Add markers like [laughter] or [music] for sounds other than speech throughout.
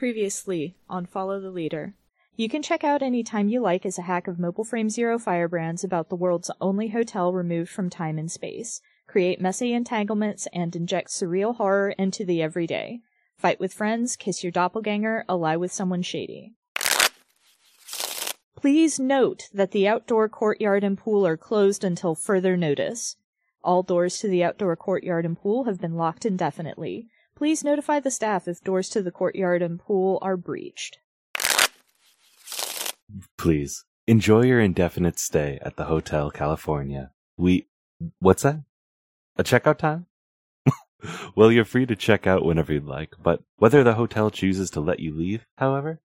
Previously on Follow the Leader. You can check out Anytime You Like as a hack of Mobile Frame Zero firebrands about the world's only hotel removed from time and space. Create messy entanglements and inject surreal horror into the everyday. Fight with friends, kiss your doppelganger, ally with someone shady. Please note that the outdoor courtyard and pool are closed until further notice. All doors to the outdoor courtyard and pool have been locked indefinitely. Please notify the staff if doors to the courtyard and pool are breached. Please enjoy your indefinite stay at the Hotel California. We, what's that? A checkout time? [laughs] well, you're free to check out whenever you'd like, but whether the hotel chooses to let you leave, however,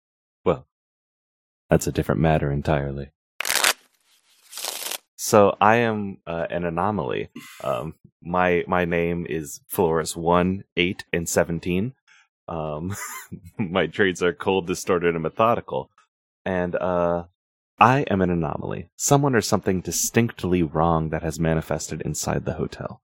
well, that's a different matter entirely. So I am uh, an anomaly. Um, my my name is Floors one, eight, and seventeen. Um, [laughs] my traits are cold, distorted, and methodical. And uh, I am an anomaly. Someone or something distinctly wrong that has manifested inside the hotel.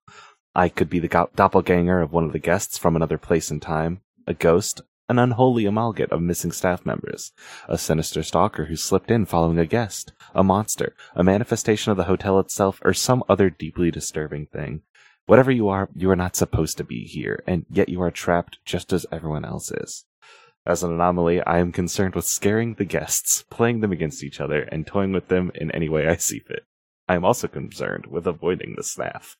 I could be the go- doppelganger of one of the guests from another place and time, a ghost, an unholy amalgam of missing staff members, a sinister stalker who slipped in following a guest, a monster, a manifestation of the hotel itself, or some other deeply disturbing thing. Whatever you are, you are not supposed to be here, and yet you are trapped just as everyone else is. As an anomaly, I am concerned with scaring the guests, playing them against each other, and toying with them in any way I see fit. I am also concerned with avoiding the staff.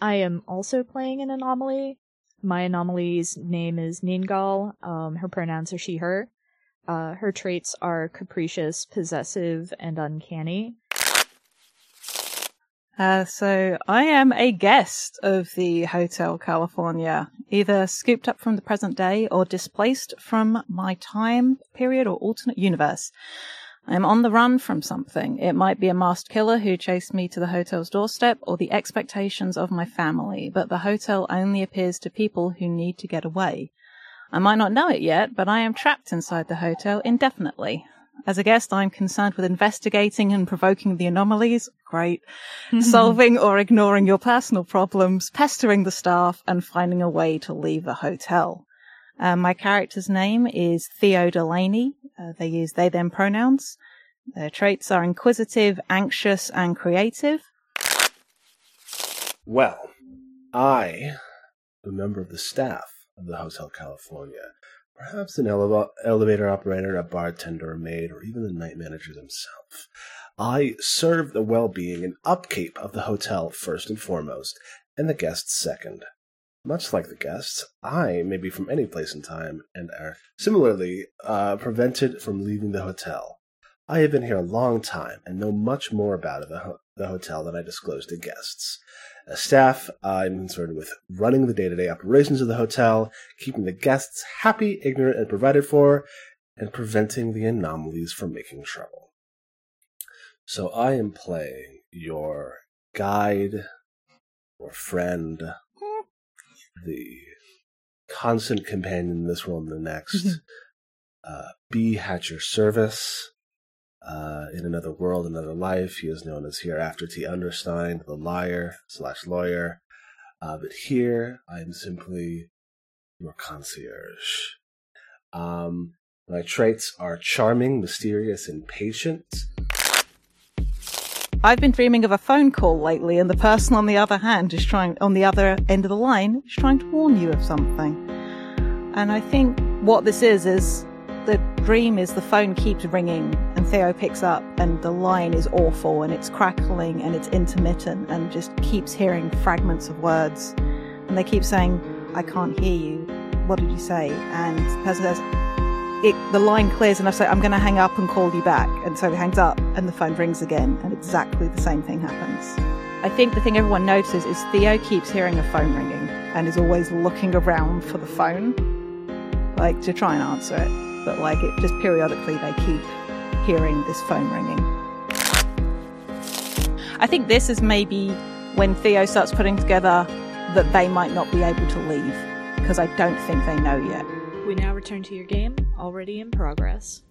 I am also playing an anomaly. My anomaly's name is Ningal. Um, her pronouns are she, her. Uh, her traits are capricious, possessive, and uncanny. Uh, so I am a guest of the Hotel California, either scooped up from the present day or displaced from my time period or alternate universe. I'm on the run from something. It might be a masked killer who chased me to the hotel's doorstep or the expectations of my family, but the hotel only appears to people who need to get away. I might not know it yet, but I am trapped inside the hotel indefinitely. As a guest, I'm concerned with investigating and provoking the anomalies. Great. [laughs] Solving or ignoring your personal problems, pestering the staff, and finding a way to leave the hotel. Uh, my character's name is Theo Delaney. Uh, they use they them pronouns. Their traits are inquisitive, anxious, and creative. Well, I, a member of the staff of the Hotel California, perhaps an ele- elevator operator, a bartender, a maid, or even the night manager himself. I serve the well being and upkeep of the hotel first and foremost, and the guests second. Much like the guests, I may be from any place in time and are similarly uh, prevented from leaving the hotel. I have been here a long time and know much more about the, ho- the hotel than I disclose to guests. As staff, I'm concerned with running the day to day operations of the hotel, keeping the guests happy, ignorant, and provided for, and preventing the anomalies from making trouble. So I am playing your guide, or friend, the constant companion in this world and the next. uh, be at your service. Uh, in another world, another life, he is known as hereafter T. Understein, the liar slash lawyer. Uh, but here, I am simply your concierge. Um, my traits are charming, mysterious, and patient. I've been dreaming of a phone call lately, and the person on the other hand is trying, on the other end of the line, is trying to warn you of something. And I think what this is, is the dream is the phone keeps ringing, and Theo picks up, and the line is awful, and it's crackling, and it's intermittent, and just keeps hearing fragments of words. And they keep saying, I can't hear you. What did you say? And the person says, it, the line clears and I say, I'm going to hang up and call you back. And so he hangs up and the phone rings again and exactly the same thing happens. I think the thing everyone notices is Theo keeps hearing a phone ringing and is always looking around for the phone, like to try and answer it. But like it just periodically they keep hearing this phone ringing. I think this is maybe when Theo starts putting together that they might not be able to leave because I don't think they know yet. We now return to your game, already in progress.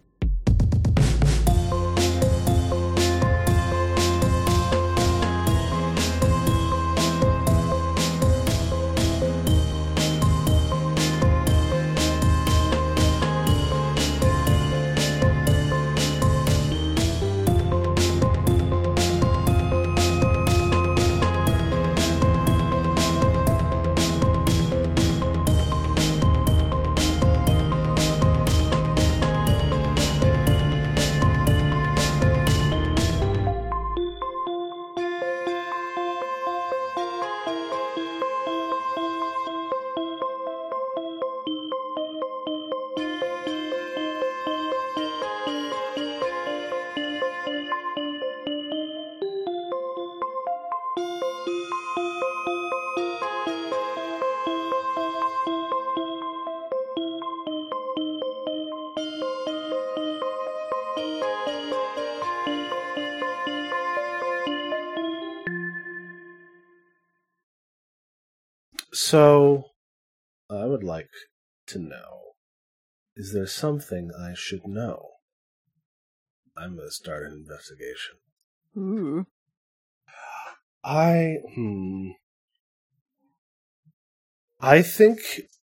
So, I would like to know is there something I should know? I'm going to start an investigation. Ooh. I, hmm. I think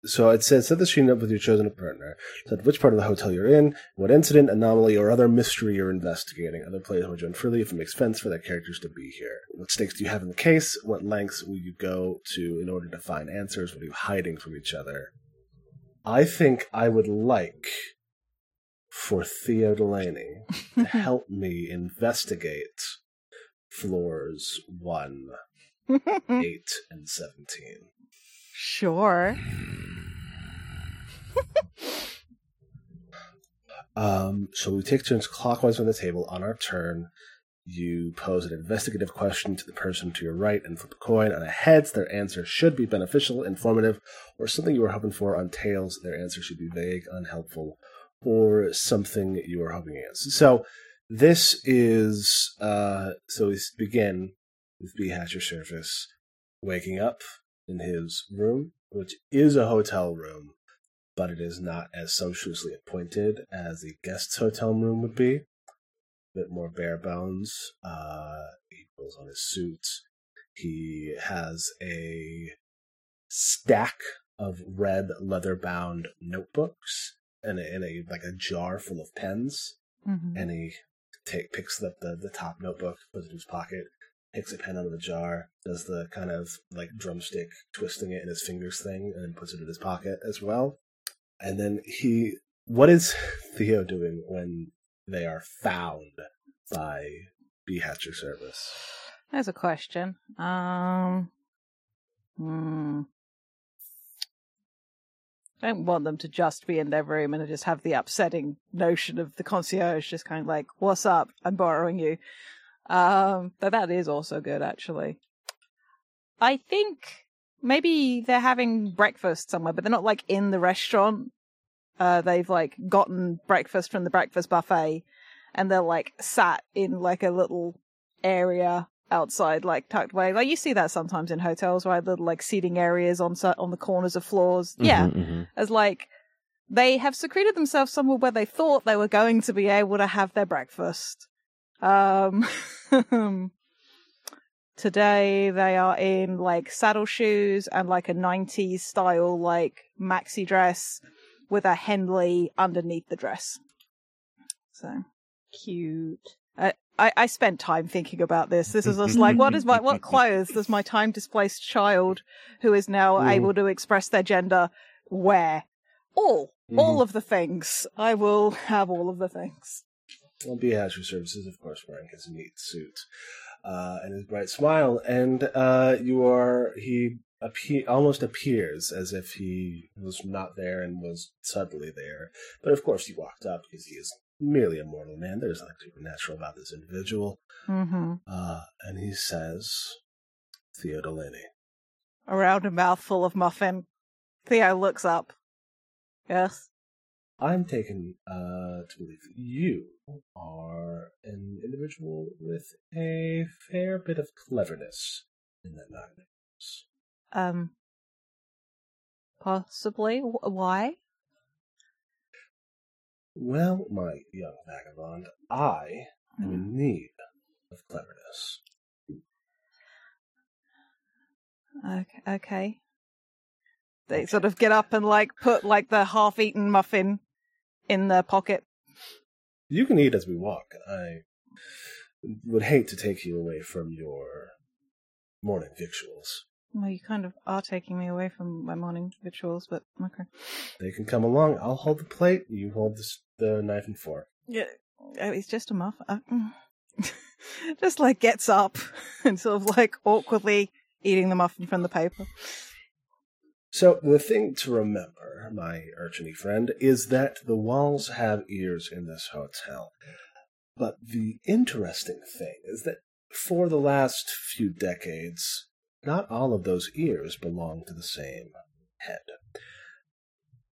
so it says set the screen up with your chosen partner. Set which part of the hotel you're in, what incident, anomaly, or other mystery you're investigating. Other players will join freely if it makes sense for their characters to be here. What stakes do you have in the case? What lengths will you go to in order to find answers? What are you hiding from each other? I think I would like for Theo Delaney to [laughs] help me investigate floors 1, [laughs] 8, and 17. Sure. [laughs] Um, so we take turns clockwise on the table. On our turn, you pose an investigative question to the person to your right and flip a coin. On a heads, their answer should be beneficial, informative, or something you were hoping for. On tails, their answer should be vague, unhelpful, or something you were hoping against. So this is uh, so we begin with B Hatcher Service waking up in his room, which is a hotel room but it is not as sumptuously appointed as a guest's hotel room would be. A bit more bare bones. Uh, he pulls on his suit. He has a stack of red leather bound notebooks and a, and a like a jar full of pens. Mhm. And he take picks up the, the top notebook, puts it in his pocket, takes a pen out of the jar, does the kind of like drumstick twisting it in his fingers thing, and puts it in his pocket as well. And then he, what is [laughs] Theo doing when they are found by Bee Hatcher Service? That's a question. Um. Hmm. Don't want them to just be in their room and just have the upsetting notion of the concierge just kind of like, "What's up? I'm borrowing you." Um, but that is also good, actually. I think maybe they're having breakfast somewhere, but they're not like in the restaurant. Uh, they've like gotten breakfast from the breakfast buffet, and they're like sat in like a little area outside, like tucked away. Like you see that sometimes in hotels, right? Little like seating areas on on the corners of floors. Yeah, Mhm, mhm. as like they have secreted themselves somewhere where they thought they were going to be able to have their breakfast. Um, [laughs] today they are in like saddle shoes and like a 90s style like maxi dress with a Henley underneath the dress. So Cute. I, I, I spent time thinking about this. This is just like, what is my, what [laughs] clothes does my time displaced child who is now Mm. able to express their gender wear? All, all Mhm. of the things. I will have all of the things. Well, Bee Hatcher Service is, of course, wearing his neat suit uh, and his bright smile, and uh, you are, he appe- almost appears as if he was not there and was suddenly there. But of course, he walked up because he is merely a mortal man. There's nothing supernatural about this individual. Mm-hmm. Uh, and he says, Theo Delaney. Around a mouthful of muffin. Theo looks up. Yes. I'm taken uh, to believe you are an individual with a fair bit of cleverness in that nine. Um. Possibly. Why? Well, my young vagabond, I am in need of cleverness. Okay. okay. They sort of get up and like put like the half-eaten muffin in the pocket. You can eat as we walk. I would hate to take you away from your morning victuals. Well, you kind of are taking me away from my morning rituals, but okay. They can come along. I'll hold the plate. You hold the, the knife and fork. Yeah, oh, it's just a muffin. Uh, mm. [laughs] just like gets up [laughs] and sort of like awkwardly eating the muffin from the paper. So the thing to remember, my urchiny friend, is that the walls have ears in this hotel. But the interesting thing is that for the last few decades, not all of those ears belong to the same head.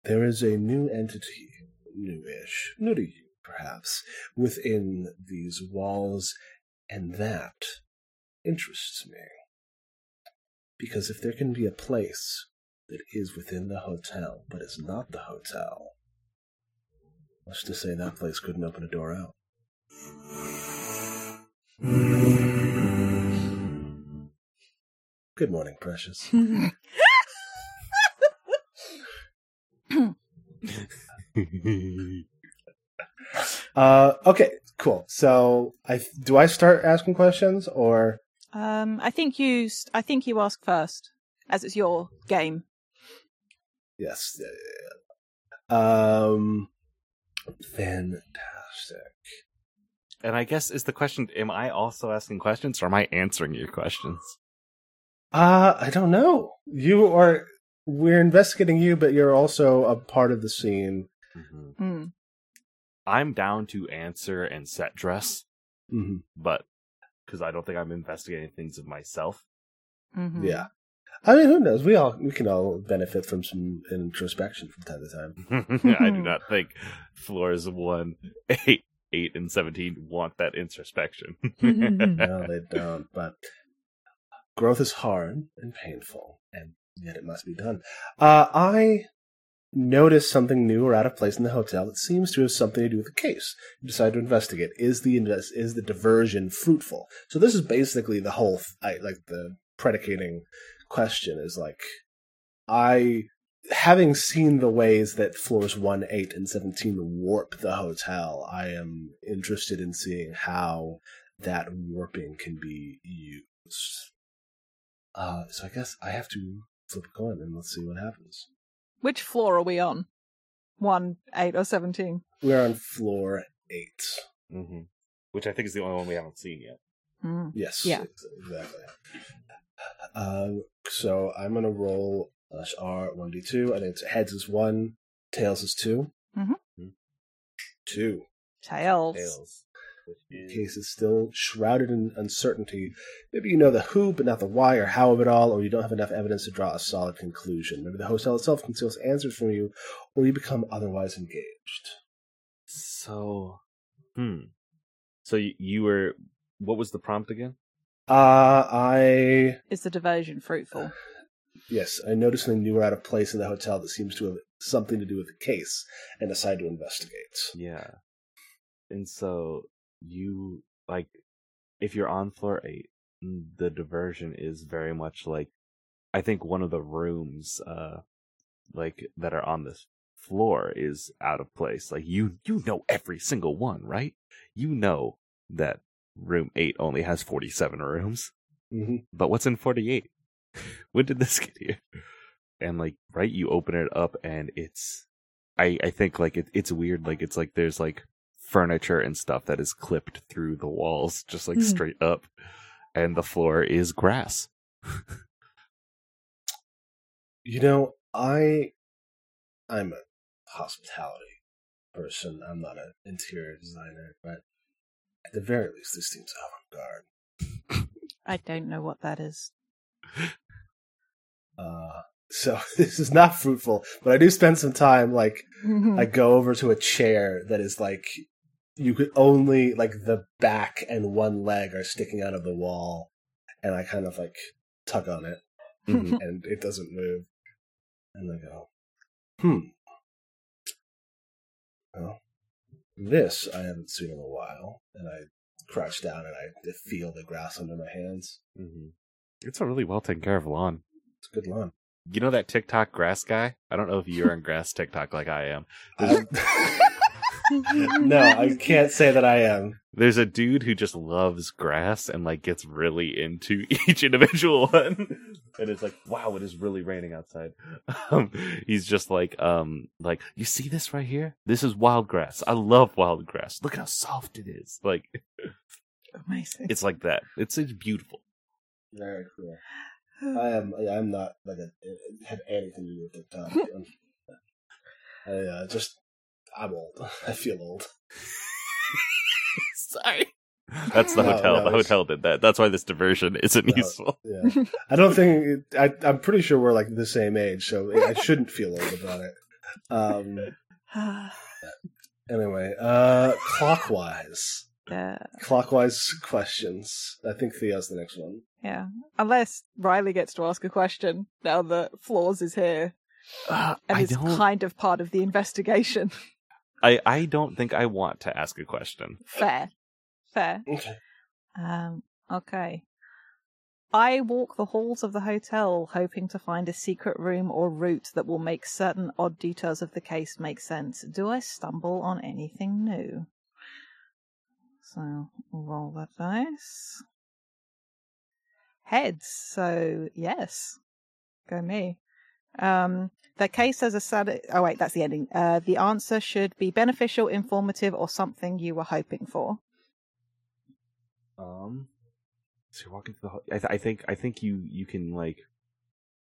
There is a new entity, newish, new to you perhaps, within these walls, and that interests me Because if there can be a place that is within the hotel, but is not the hotel, what's to say that place couldn't open a door out? Good morning, precious. [laughs] Uh, okay, cool. So, I do I start asking questions or um, I think you. I think you ask first, as it's your game. Yes? Um, fantastic. and I guess is the question: Am I also asking questions, or am I answering your questions? Uh, I don't know. You are. We're investigating you, but you're also a part of the scene. Mm-hmm. Mm. I'm down to answer and set dress, hmm but because I don't think I'm investigating things of myself. hmm Yeah. I mean, who knows? We all we can all benefit from some introspection from time to time. [laughs] I do not think floors one, eight, eight, and seventeen want that introspection. [laughs] No, they don't. But growth is hard and painful, and yet it must be done. Uh, I noticed something new or out of place in the hotel that seems to have something to do with the case. You decide to investigate. Is the invest- is the diversion fruitful? So this is basically the whole th- I, like the predicating question is like I having seen the ways that floors 1, 8, and 17 warp the hotel, I am interested in seeing how that warping can be used. Uh, so I guess I have to flip a coin and let's see what happens. Which floor are we on? One, eight, or seventeen? We're on floor 8. hmm Which I think is the only one we haven't seen yet. Mm. Yes. Yeah. Exactly. Um, so I'm going to roll slash R 1d2. and it's heads is 1, tails is 2. Mhm. 2. Tails. Tails. The case is still shrouded in uncertainty. Maybe you know the who, but not the why or how of it all, or you don't have enough evidence to draw a solid conclusion. Maybe the hotel itself conceals answers from you, or you become otherwise engaged. So, hmm. So you, you were. What was the prompt again? Uh, I Is the diversion fruitful? yes, I noticed something new or out of place in the hotel that seems to have something to do with the case, and decide to investigate. Yeah. And so you like if you're on floor 8, mm, the diversion is very much like I think one of the rooms uh like that are on this floor is out of place. Like you you know every single one, right? You know that room 8 only has 47 rooms. hmm But what's in 48? [laughs] when did this get here? And like, right, you open it up and it's, I, I think like it, it's weird. Like it's like there's like furniture and stuff that is clipped through the walls, just like Mhm. straight up. And the floor is grass. You know, I I'm a hospitality person. I'm not an interior designer, but at the very least, this seems avant-garde. [laughs] I don't know what that is. [laughs] Uh, so [laughs] this is not fruitful, but I do spend some time like Hmm. I go over to a chair that is like you could only like the back and one leg are sticking out of the wall, and I kind of like tug on it, Mhm. and it doesn't move, and I go, hmm. Well, this I haven't seen in a while, and I crouch down and I feel the grass under my hands. Mhm. It's a really well taken care of lawn. It's a good lawn. You know that TikTok grass guy? I don't know if you're on grass TikTok like I am. [laughs] I- no, I can't say that I am. There's a dude who just loves grass and like gets really into [laughs] each individual one. And it's like, wow, it is really raining outside. Um, he's just like, um, like, you see this right here? This is wild grass. I love wild grass. Look at how soft it is. Like, Amazing. it's like that. It's, it's beautiful. Very cool. I am. I'm not like a, have anything to do with TikTok. [laughs] I uh, just. I'm old. [laughs] I feel old. [laughs] Sorry. That's the No, hotel. no, the hotel did that. That's why this diversion isn't No. useful. [laughs] Yeah, I don't think. I, I'm pretty sure we're like the same age, so I shouldn't feel old about it. Um. [sighs] Anyway, uh, clockwise. Yeah. Clockwise questions. I think Theo's the next one. Yeah. Unless Riley gets to ask a question now that Floors is here Uh, and I is don't. kind of part of the investigation. I I don't think I want to ask a question. Fair. Fair. Okay. Um, okay. I walk the halls of the hotel hoping to find a secret room or route that will make certain odd details of the case make sense. Do I stumble on anything new? So, roll that dice. Heads, so yes. Go me. Um, the case has a sad. Oh wait, that's the ending. Uh, the answer should be beneficial, informative, or something you were hoping for. Um, so you're walking through the hall. I, th- I think I think you you can like.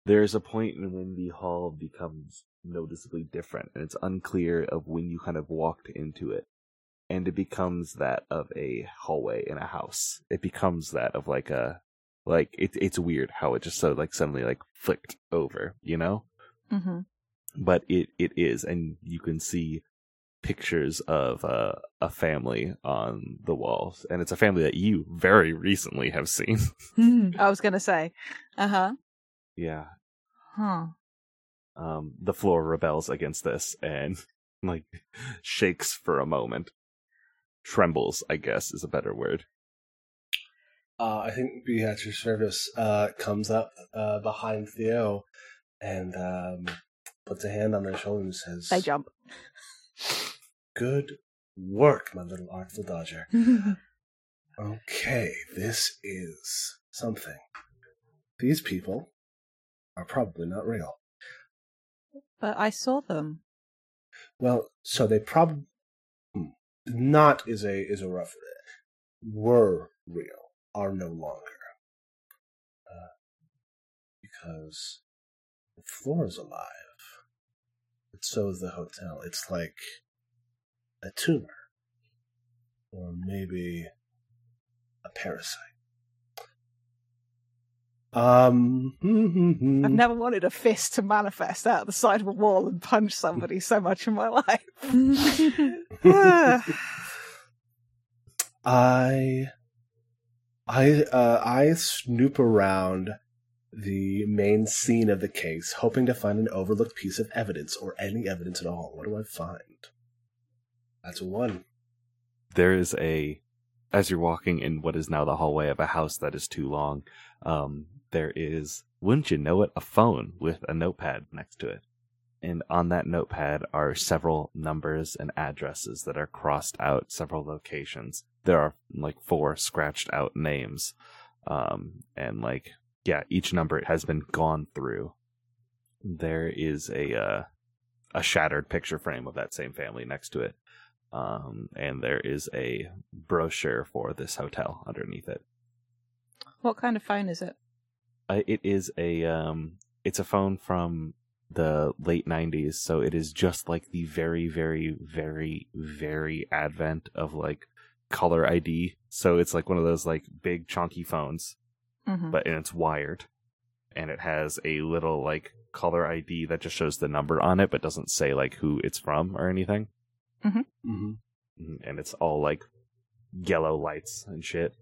There's a point when the hall becomes noticeably different, and it's unclear of when you kind of walked into it, and it becomes that of a hallway in a house. It becomes that of like a like it's it's weird how it just so like suddenly like flicked over, you know. Mm-hmm. but it it is and you can see pictures of uh, a family on the walls and it's a family that you very recently have seen [laughs] I was gonna say. Uh huh. yeah Huh. um the floor rebels against this and like [laughs] shakes for a moment trembles i guess is a better word Uh, I think Be at your service uh, comes up uh, behind Theo and um, puts a hand on their shoulder and says, They jump. Good work, my little artful dodger. [laughs] Okay, this is something. These people are probably not real. but I saw them. Well, so they probably not is a is a rough were real are no longer uh, because the floor is alive, but so is the hotel. It's like a tumor, or maybe a parasite. Um, I've [laughs] never wanted a fist to manifest out of the side of a wall and punch somebody so much in my life. [laughs] [laughs] I I uh, I snoop around the main scene of the case, hoping to find an overlooked piece of evidence or any evidence at all. What do I find? That's one. there is a as you're walking in what is now the hallway of a house that is too long um there is wouldn't you know it a phone with a notepad next to it and on that notepad are several numbers and addresses that are crossed out several locations there are like four scratched out names um and like yeah each number has been gone through there is a uh a shattered picture frame of that same family next to it um, and there is a brochure for this hotel underneath it. what kind of phone is it? Uh, it is a um, it's a phone from the late '90s, so it is just like the very, very, very, very advent of like caller ID. So it's like one of those like big chunky phones, Mm-hmm. but and it's wired, and it has a little like caller ID that just shows the number on it, but doesn't say like who it's from or anything. Mm-hmm. Mhm, and it's all like yellow lights and shit.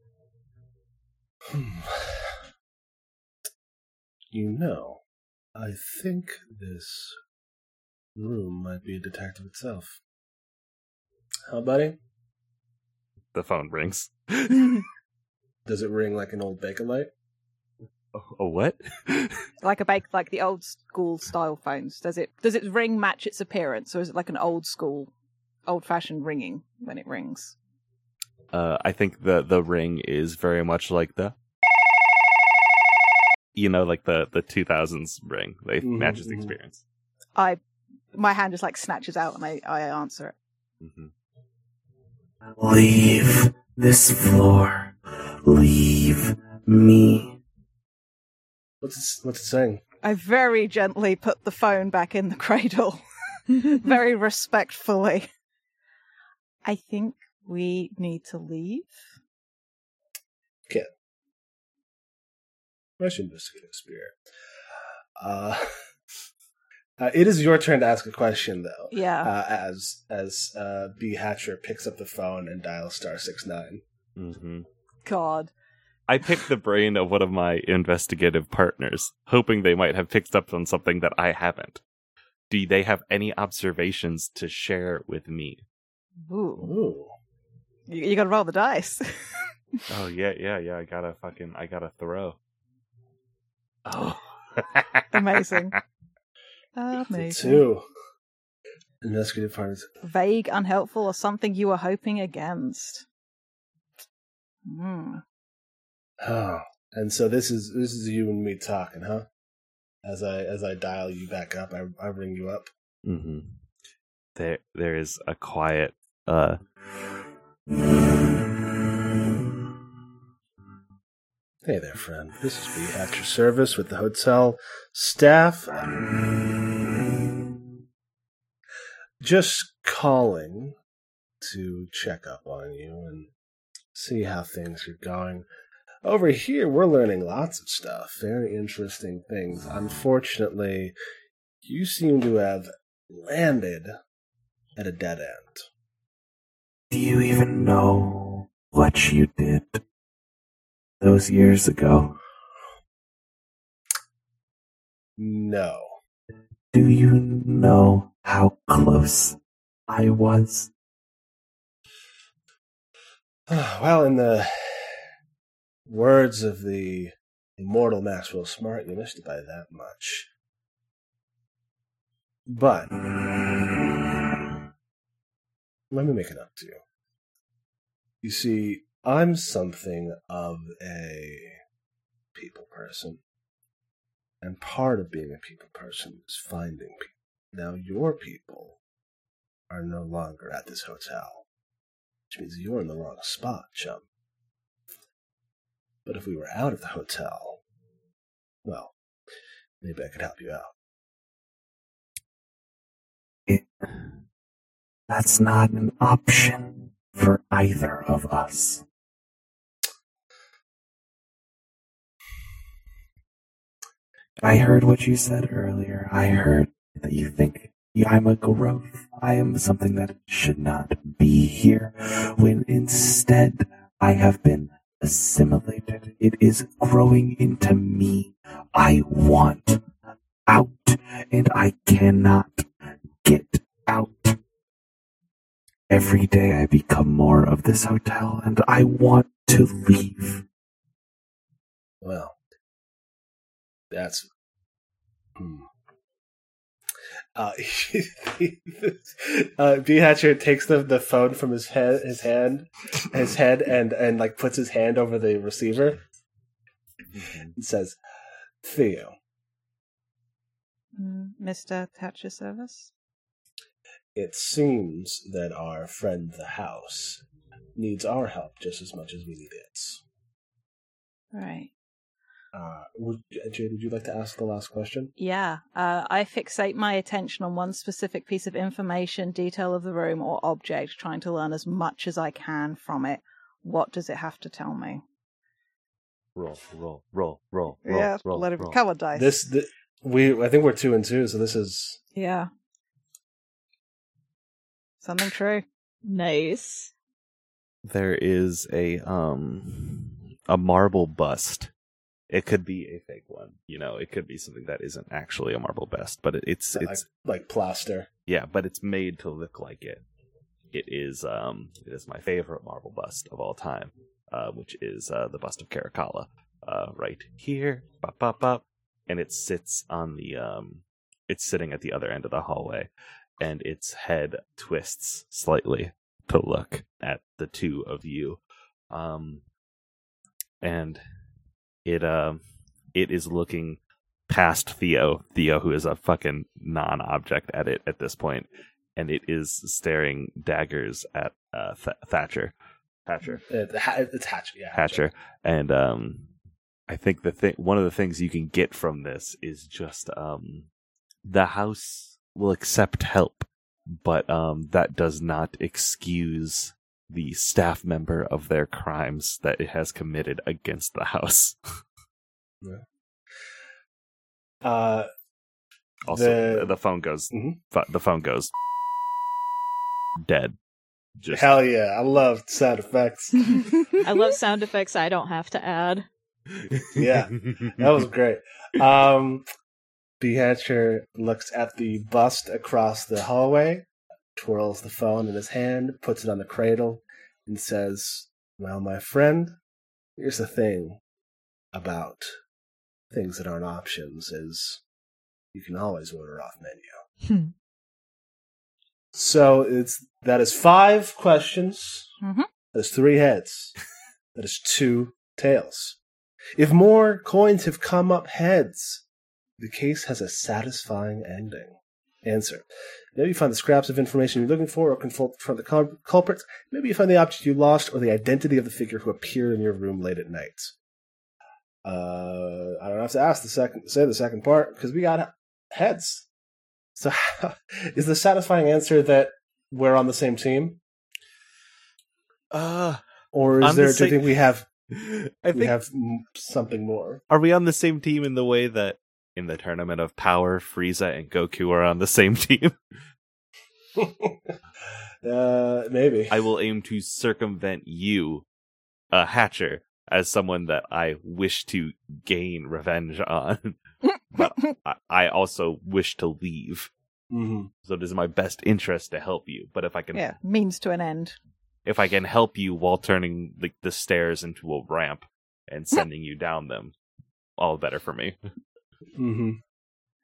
You know, I think this room might be a detective itself. How, buddy? The phone rings. [laughs] Does it ring like an old Bakelite? A what? [laughs] like a bake, like the old school style phones. Does it? Does its ring match its appearance, or is it like an old school, old fashioned ringing when it rings? uh, I think the the ring is very much like the, you know, like the the two thousands ring. They Mhm, matches the mhm. experience. I, my hand just like snatches out and I, I answer it. hmm Leave this floor. Leave me. What's it, what's it saying? I very gently put the phone back in the cradle, [laughs] very respectfully. I think we need to leave. Rush investigative spirit. Uh, [laughs] Uh, it is your turn to ask a question, though. Yeah. Uh, as as uh, B Hatcher picks up the phone and dials star six nine. hmm God. I picked the brain of one of my investigative partners, hoping they might have picked up on something that I haven't. Do they have any observations to share with me? Ooh. Ooh. You, you gotta roll the dice. [laughs] Oh yeah, yeah, yeah. I gotta fucking, I gotta throw. Oh, [laughs] Amazing. [laughs] The Amazing. two. Investigative partners. Vague, unhelpful, or something you were hoping against. Hmm. Oh, and so this is this is you and me talking, huh? As I as I dial you back up, I I ring you up. hmm There, there is a quiet. Uh, Hey there, friend. This is B at your service with the hotel staff. Just calling to check up on you and see how things are going. Over here, we're learning lots of stuff, very interesting things. Unfortunately, you seem to have landed at a dead end. Do you even know what you did those years ago? No. Do you know how close I was? [sighs] Well, in the words of the immortal Maxwell Smart, you missed it by that much. But let me make it up to you. You see, I'm something of a people person. And part of being a people person is finding people. Now, your people are no longer at this hotel which means you're in the wrong spot, chum. But if we were out of the hotel, well, maybe I could help you out. It, that's not an option for either of us. I heard what you said earlier. I heard that you think I'm a growth. I am something that should not be here, when instead I have been assimilated. It is growing into me. I want out, and I cannot get out. Every day I become more of this hotel, and I want to leave. Well, that's. Hmm. Uh, [laughs] uh, B Hatcher takes the, the phone from his head, his hand, his head, and and like puts his hand over the receiver and says, "Theo, Mm, Mr. Thatcher Service? it seems that our friend the house needs our help just as much as we need its. Right. Uh, would, Jade, would you like to ask the last question? Yeah. Uh, I fixate my attention on one specific piece of information, detail of the room, or object, trying to learn as much as I can from it. What does it have to tell me? roll, roll, roll, roll, roll, yeah, roll, let it roll. cover dice. This, th- we, I think we're two and two, so this is Yeah. Something true. Nice. There is a um a marble bust. It could be a fake one, you know. It could be something that isn't actually a marble bust, but it, it's like, it's like plaster. yeah, but it's made to look like it. It is um it is my favorite marble bust of all time, uh, which is uh, the bust of Caracalla, uh, right here, bop bop bop, and it sits on the um, it's sitting at the other end of the hallway, and its head twists slightly to look at the two of you, um, and it um it is looking past Theo, Theo who is a fucking non-object at it at this point, and it is staring daggers at uh, Th- Thatcher. Hatcher. Uh, it's Hatcher, yeah. Hatcher. And um I think the thing one of the things you can get from this is just um the house will accept help, but um that does not excuse the staff member of their crimes that it has committed against the house. [laughs] Uh, Also, The- the, the phone goes. Mhm. pho- the phone goes dead. Just Hell yeah, I love sound effects. [laughs] I love sound effects I don't have to add. Yeah, that was great. Um, B. Hatcher looks at the bust across the hallway, twirls the phone in his hand, puts it on the cradle, and says, Well, my friend, here's the thing about things that aren't options is you can always order off menu. Hmm. So it's that is five questions. Mhm. That is three heads. [laughs] That is two tails. If more coins have come up heads, the case has a satisfying ending. Answer. Maybe you find the scraps of information you're looking for or confront confront the cul- culprits. Maybe you find the object you lost or the identity of the figure who appeared in your room late at night. Uh, I don't have to ask the second, say the second part because we got heads. So, [laughs] is the satisfying answer that we're on the same team, Uh, or is On the there? Do same- you think we have [laughs] I think, we have something more? Are we on the same team in the way that in the tournament of power, Frieza and Goku are on the same [laughs] team? [laughs] uh, maybe. I will aim to circumvent you, a Hatcher, as someone that I wish to gain revenge on. [laughs] but I, I also wish to leave. hmm So it is in my best interest to help you. But if I can, yeah, means to an end. if I can help you while turning the, the stairs into a ramp and sending you down them, all the better for me. Hmm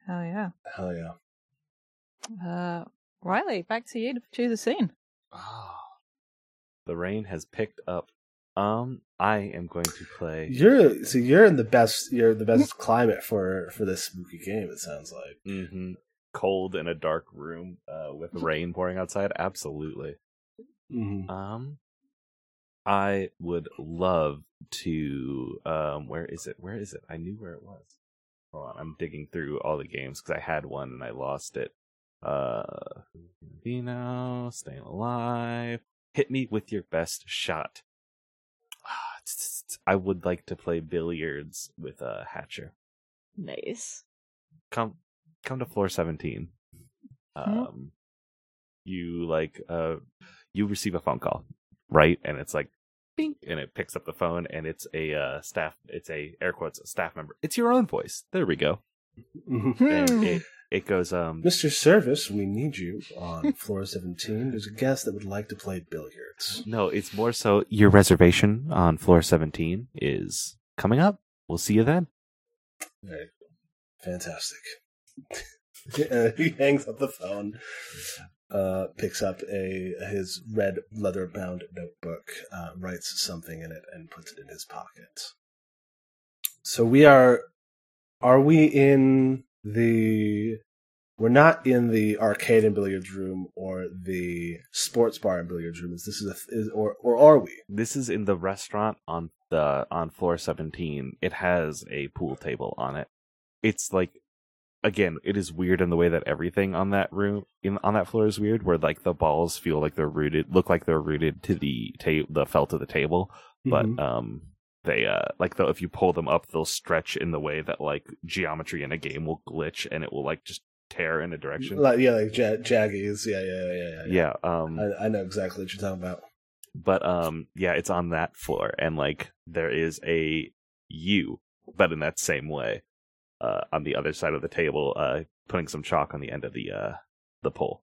Oh yeah. Hell yeah. Uh, Riley, back to you to choose a scene. The rain has picked up. Um, I am going to play. You're so you're in the best. You're the best climate for for this spooky game. It sounds like. mm-hmm. Cold in a dark room uh, with [laughs] rain pouring outside. Absolutely. hmm Um, I would love to. Um, where is it? Where is it? I knew where it was. Hold on, I'm digging through all the games because I had one and I lost it. Uh, Vino, staying alive. Hit me with your best shot. [sighs] I would like to play billiards with a uh, Hatcher. Nice. Come, come to floor seventeen. Um, you like uh, you receive a phone call, right? And it's like, bing, and it picks up the phone, and it's a uh, staff. It's a air quotes staff member. It's your own voice. There we go. hmm And it it goes um. Mr. Service, we need you on floor 17. There's a guest that would like to play billiards. No, it's more so your reservation on floor 17 is coming up. We'll see you then. Right. Fantastic. [laughs] He hangs up the phone, uh, picks up a his red leather bound notebook, uh, writes something in it, and puts it in his pocket. So we are. Are we in the? We're not in the arcade and billiards room or the sports bar and billiards room. Is this is a is, or or are we? This is in the restaurant on the on floor 17. It has a pool table on it. It's like again, it is weird in the way that everything on that room in on that floor is weird where like the balls feel like they're rooted look like they're rooted to the ta- the felt of the table, but Mhm. um they uh like though if you pull them up they'll stretch in the way that like geometry in a game will glitch and it will like just tear in a direction. like yeah, like ja- jaggies. Yeah, yeah, yeah, yeah. yeah, um I, I know exactly what you're talking about. but um yeah it's on that floor and like there is a u but in that same way uh on the other side of the table uh putting some chalk on the end of the uh the pole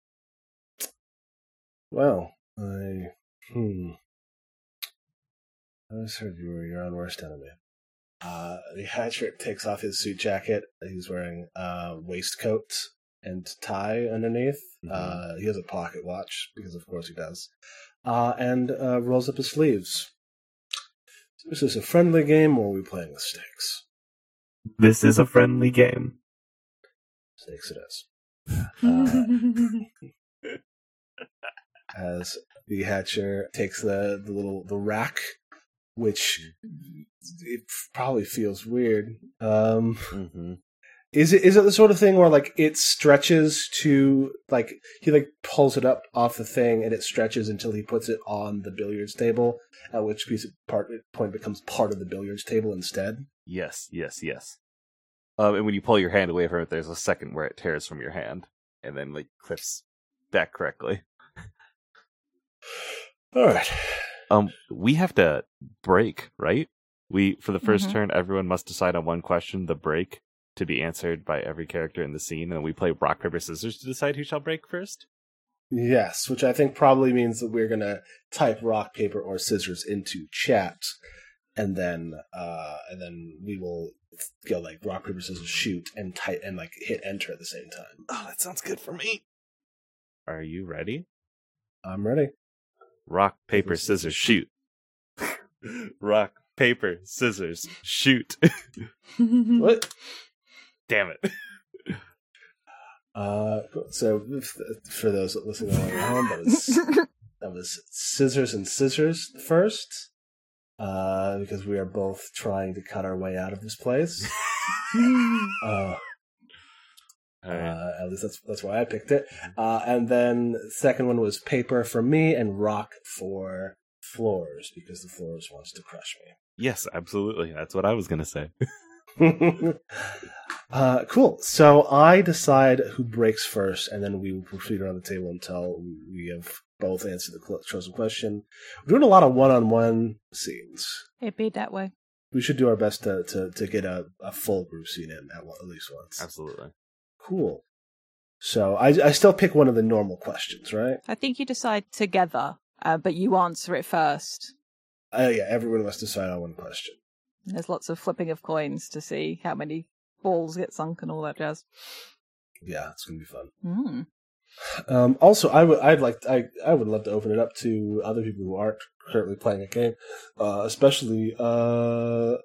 Well, I hmm. I just heard you were your own worst enemy. Uh, the Hatcher takes off his suit jacket. He's wearing a waistcoat and tie underneath. Mhm. Uh, he has a pocket watch because, of course, he does. Uh, and uh, rolls up his sleeves. Is this a friendly game, or are we playing with stakes? This is a friendly game. Stakes it is. [laughs] Uh, as the hatcher takes the, the little the rack, which it probably feels weird. Um, mm-hmm. Is it is it the sort of thing where like it stretches to like he like pulls it up off the thing and it stretches until he puts it on the billiards table, at which piece of part point becomes part of the billiards table instead. yes yes yes Um, and when you pull your hand away from it, there's a second where it tears from your hand and then like clips back correctly. All right. Um, we have to break, right? We for the 1st Mhm. turn, everyone must decide on one question, the break, to be answered by every character in the scene, and we play rock paper scissors to decide who shall break first. Yes, which I think probably means that we're gonna type rock, paper, or scissors into chat, and then uh, and then we will go like rock, paper, scissors, shoot, and type and like hit enter at the same time. Oh, that sounds good for me. Are you ready? I'm ready. Rock, paper, Paper, scissors, shoot. [laughs] rock, paper, scissors, shoot. [laughs] [laughs] What? Damn it. [laughs] Uh, so for those listening along at home, that was [laughs] that was scissors and scissors first, uh, because we are both trying to cut our way out of this place. [laughs] Uh, Alright. Uh, at least that's that's why I picked it. Uh, and then second one was paper for me and rock for Floors because the Floors wants to crush me. yes, absolutely. That's what I was gonna say. Me. [laughs] uh, cool. So I decide who breaks first, and then we will proceed around the table until we have both answered the chosen question. We're doing a lot of one-on-one scenes. It'd be that way. We should do our best to to, to get a, a full group scene in at, at least once. Absolutely. Cool. So I I still pick one of the normal questions, right? I think you decide together, uh, but you answer it first. Oh yeah, everyone must decide on one question. There's lots of flipping of coins to see how many balls get sunk and all that jazz. Yeah, it's gonna be fun. Mm. Um, also, I would I'd like I I would love to open it up to other people who aren't currently playing a game, uh, especially uh,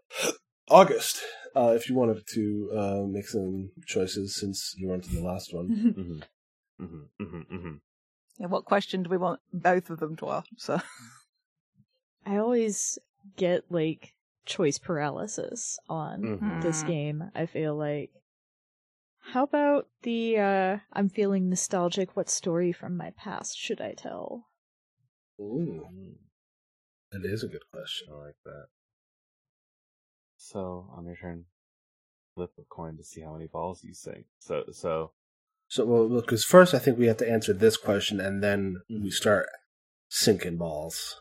August. Uh, if you wanted to uh, make some choices since you weren't in the last one. [laughs] Mm-hmm. Mm-hmm. Mm-hmm. Mm-hmm. Yeah, what question do we want both of them to answer? [laughs] I always get like choice paralysis on Mhm. this Mm. game. I feel like. How about the uh I'm feeling nostalgic what story from my past should I tell? Ooh, that is a good question. I like that. So on your turn, flip a coin to see how many balls you sink. So so So, well, because first I think we have to answer this question, and then we start sinking balls.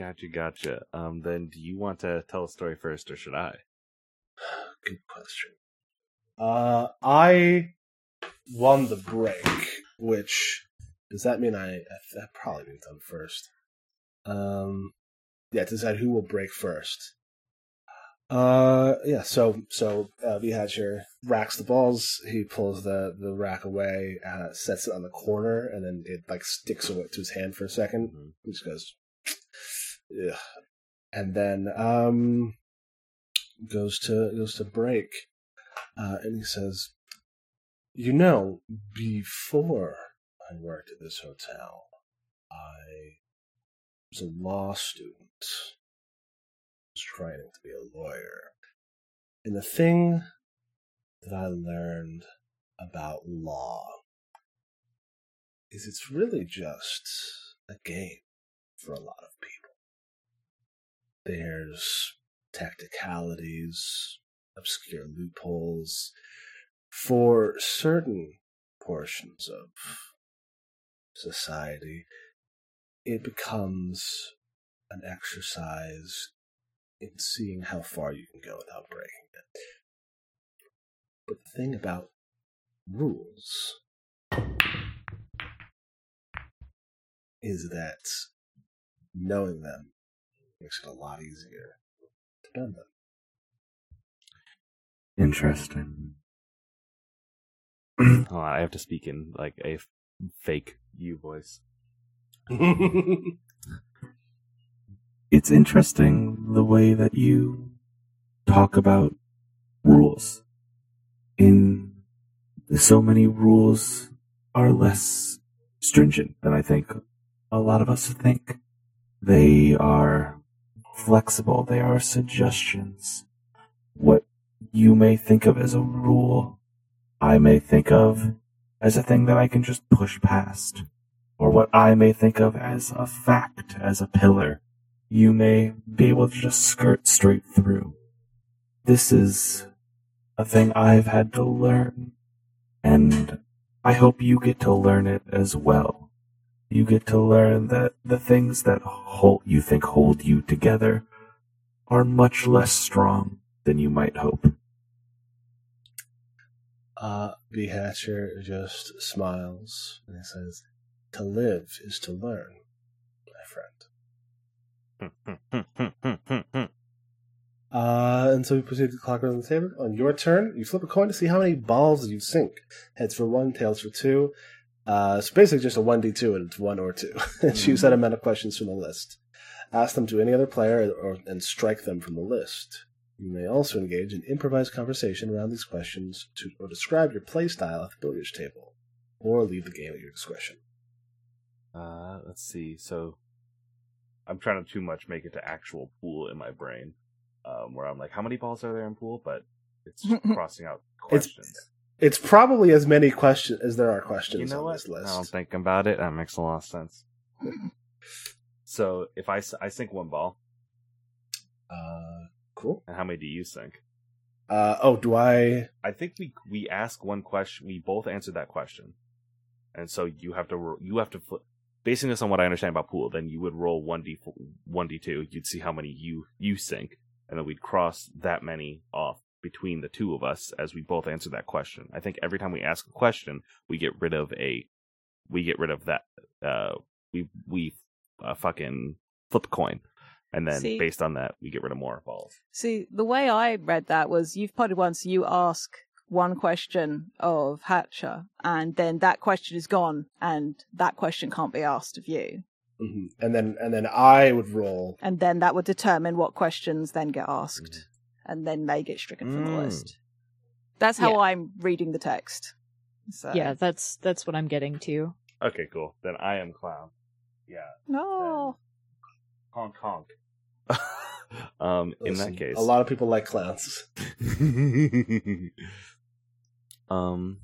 Gotcha, gotcha. Um, then do you want to tell a story first, or should I? [sighs] Good question. Uh, I won the break, which does that mean I? That probably means I'm first. Um, yeah, to decide who will break first. Uh, yeah. So so uh, B. Hatcher racks the balls. He pulls the the rack away, uh, sets it on the corner, and then it like sticks away to his hand for a second. Mhm. He just goes, Ugh. and then um goes to goes to break, uh, and he says, "You know, before I worked at this hotel, I was a law student, was training to be a lawyer, and the thing that I learned about law is it's really just a game for a lot of people. There's tacticalities, obscure loopholes for certain portions of society. It becomes an exercise in seeing how far you can go without breaking it. But the thing about rules is that knowing them makes it a lot easier to bend them. Interesting. [clears throat] Hold on, I have to speak in like a f- fake you voice. [laughs] It's interesting the way that you talk about rules. In so many rules are less stringent than I think a lot of us think. They are flexible. They are suggestions. What you may think of as a rule, I may think of as a thing that I can just push past. Or what I may think of as a fact, as a pillar, you may be able to just skirt straight through. This is a thing I've had to learn. And I hope you get to learn it as well. You get to learn that the things that hold, you think hold you together are much less strong than you might hope. Uh, B. Hatcher just smiles and he says, To live is to learn, my friend. [laughs] Uh, and so we proceed to clock around the table. On your turn, you flip a coin to see how many balls you sink. Heads for one, tails for two. Uh, it's basically just a 1d2 and it's one or two. [laughs] and choose that amount of questions from the list. Ask them to any other player or, and strike them from the list. You may also engage in improvised conversation around these questions to, or describe your play style at the billiards table, or leave the game at your discretion. Uh, let's see. So I'm trying to too much make it to actual pool in my brain, um, where I'm like, how many balls are there in pool? But it's [laughs] crossing out questions. It's probably as many questions as there are questions you know on what? this list. Now I'm thinking about it. That makes a lot of sense. [laughs] so if I, I sink one ball, Uh, cool. and how many do you sink? Uh, oh, do I? I think we we ask one question. We both answered that question, and so you have to you have to flip. Basing this on what I understand about pool, then you would roll one d one d two. You'd see how many you you sink, and then we'd cross that many off between the two of us as we both answer that question. I think every time we ask a question, we get rid of a we get rid of that. Uh, we we uh, fucking flip a coin, and then See- based on that, we get rid of more balls. See, the way I read that was you've put it once, you ask one question of Hatcher, and then that question is gone, and that question can't be asked of you. mhm. And then and then I would roll. And then that would determine what questions then get asked, and then they get stricken from the Mm. list. That's how Yeah. I'm reading the text. So. Yeah, that's that's what I'm getting to. Okay, cool. Then I am clown. Yeah. No. honk honk. [laughs] um, in that case, a lot of people like clowns. [laughs] um,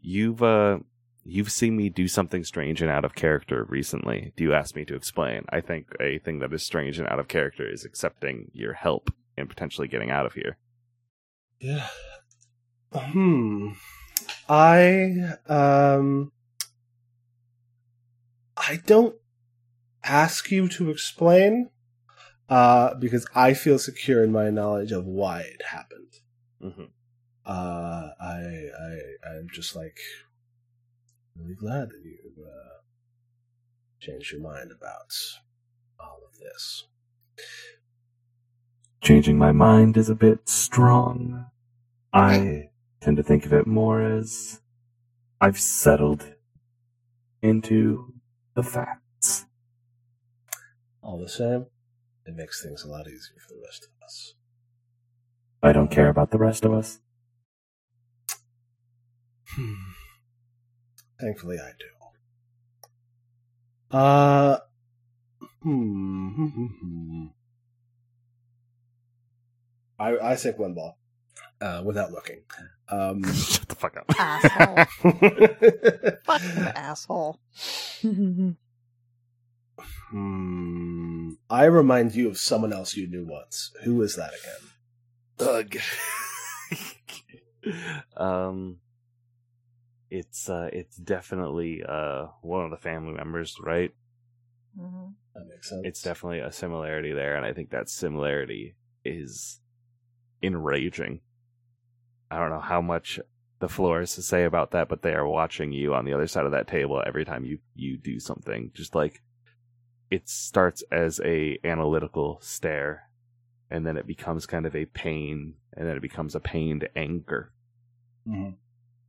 you've uh, you've seen me do something strange and out of character recently. Do you ask me to explain? I think a thing that is strange and out of character is accepting your help and potentially getting out of here. Yeah. Hmm. I um. I don't ask you to explain, uh, because I feel secure in my knowledge of why it happened. Mm-hmm. Uh, I I I'm just like really glad that you uh, changed your mind about all of this. Changing my mind is a bit strong. I tend to think of it more as I've settled into the facts. All the same, it makes things a lot easier for the rest of us. I don't care about the rest of us. Hmm. Thankfully, I do. Uh, hmm. I I sink one ball, uh, without looking. Um, [laughs] Shut the fuck up. Asshole. [laughs] Fucking asshole. [laughs] hmm. I remind you of someone else you knew once. Who is that again? Ugh. um, it's uh, it's definitely uh one of the family members, right? Mhm. That makes sense. It's definitely a similarity there, and I think that similarity is enraging. I don't know how much the floor is to say about that, but they are watching you on the other side of that table every time you you do something. Just like it starts as a analytical stare, and then it becomes kind of a pain, and then it becomes a pained anger. Mhm.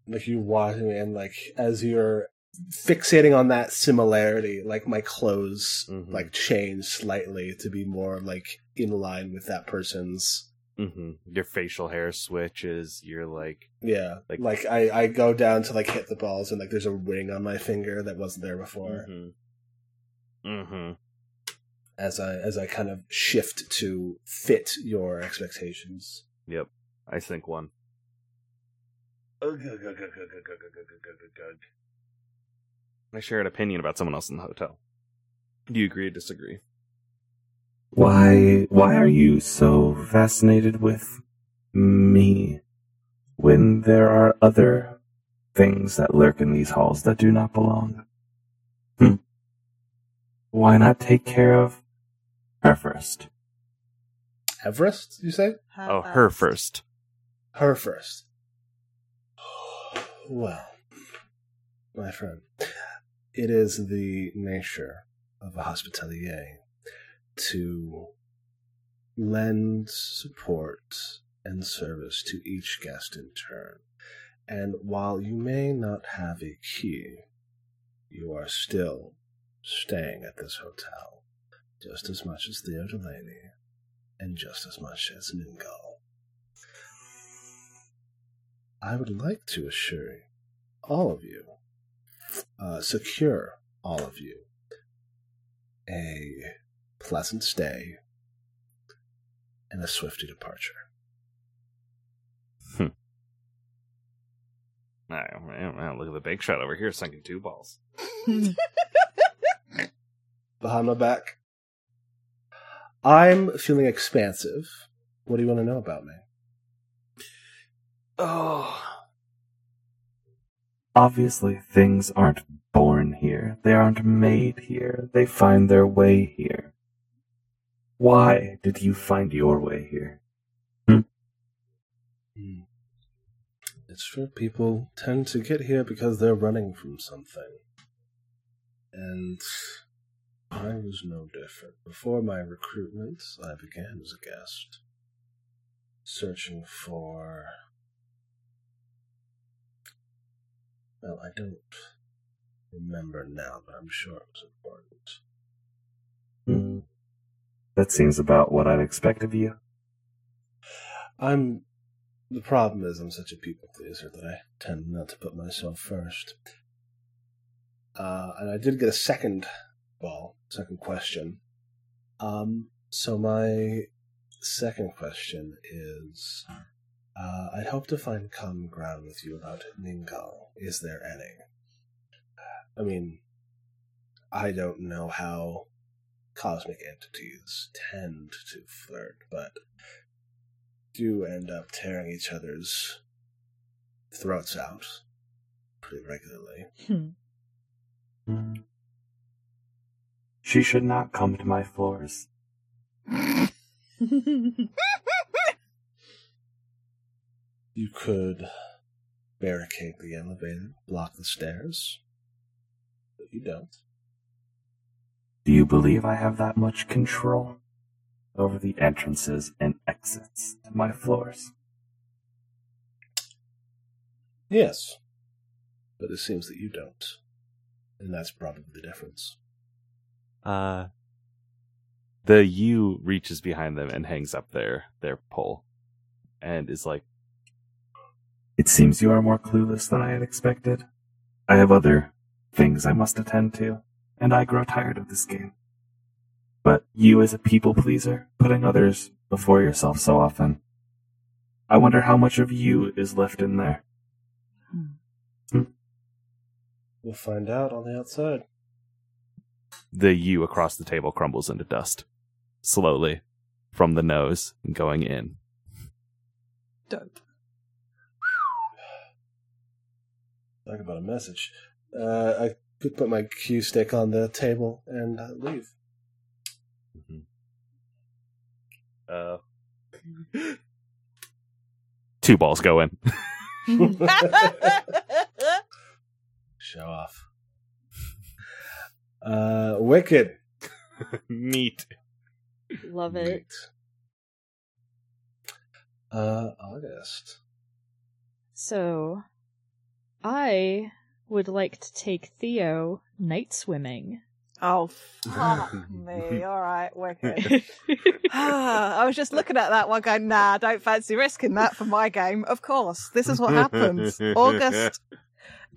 Like you watching me, and like as you're fixating on that similarity, like my clothes Mhm. like change slightly to be more like in line with that person's. Mm-hmm. Your facial hair switches. You're like yeah, like, like I I go down to like hit the balls and like there's a ring on my finger that wasn't there before. Mm-hmm. mm-hmm. As I as I kind of shift to fit your expectations. Yep, I think one. I share an opinion about someone else in the hotel. Do you agree or disagree? Why, why are you so fascinated with me when there are other things that lurk in these halls that do not belong? Hmm. Why not take care of her first? Everest, you say? Oh, her first. Her first. Well, my friend, it is the nature of a hospitalier to lend support and service to each guest in turn. And while you may not have a key, you are still staying at this hotel just as much as Theo Delaney and just as much as Ningal. I would like to assure all of you, uh, secure all of you, a pleasant stay and a swifty departure. Oh, man, man, look at the big shot over here sinking two balls. [laughs] Behind my back. I'm feeling expansive. What do you want to know about me? Oh. Obviously, things aren't born here. They aren't made here. They find their way here. Why did you find your way here? Hmm. It's true, people tend to get here because they're running from something. And I was no different. Before my recruitment, I began as a guest, searching for. Well, I don't remember now, but I'm sure it was important. That seems about what I'd expect of you. I'm. The problem is, I'm such a people pleaser that I tend not to put myself first. Uh, and I did get a second ball, second question. Um, so my second question is, uh, I'd hope to find common ground with you about Ningal. Is there any? I mean, I don't know how cosmic entities tend to flirt, but do end up tearing each other's throats out pretty regularly. Hmm. She should not come to my floors. [laughs] You could barricade the elevator, block the stairs, but you don't. Do you believe I have that much control over the entrances and exits to my floors? Yes, but it seems that you don't. And that's probably the difference. Uh, the U reaches behind them and hangs up their their pole, and is like, It seems you are more clueless than I had expected. I have other things I must attend to, and I grow tired of this game. But you, as a people pleaser, putting others before yourself so often, I wonder how much of you is left in there. Hmm. We'll find out on the outside. the U across the table crumbles into dust, slowly, from the nose and going in. Dope. Talk about a message. Uh, I could put my cue stick on the table and uh, leave. Uh, [laughs] two balls go in. [laughs] Show off. Uh, Wicked. [laughs] Neat. Love it. Neat. Uh, August. So, I would like to take Theo night swimming. Oh, fuck [laughs] me. All right, wicked. [laughs] [sighs] I was just looking at that one going, nah, don't fancy risking that for my game. Of course, this is what happens. [laughs] August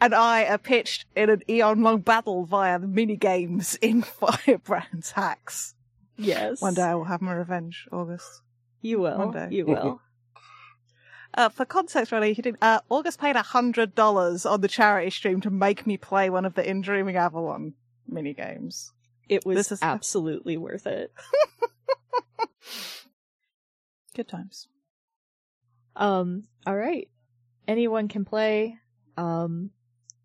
and I are pitched in an eon long battle via the mini games in Firebrand's hacks. yes. One day I will have my revenge, August. You will. One day. You will. Uh, for context, really, he did, uh, August paid $100 on the charity stream to make me play one of the In Dreaming Avalon mini games. It was This is- [laughs] absolutely worth it. Good times. Um, all right. Anyone can play. Um,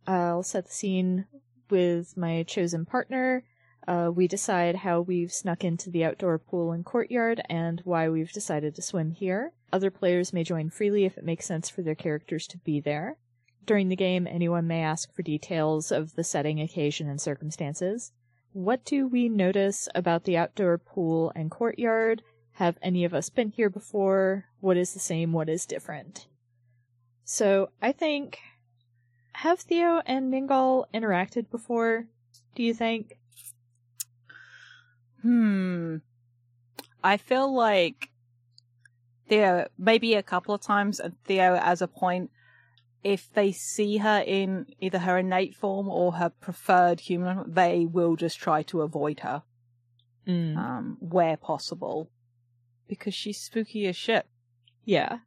I'll set the scene with my chosen partner. Uh, we decide how we've snuck into the outdoor pool and courtyard and why we've decided to swim here. Other players may join freely if it makes sense for their characters to be there. During the game, anyone may ask for details of the setting, occasion, and circumstances. What do we notice about the outdoor pool and courtyard? Have any of us been here before? What is the same? What is different? So, I think. Have Theo and Ningal interacted before? Do you think? Hmm. I feel like Theo, maybe a couple of times, and Theo as a point, if they see her in either her innate form or her preferred human, they will just try to avoid her, Mm. um, where possible. Because she's spooky as shit. Yeah.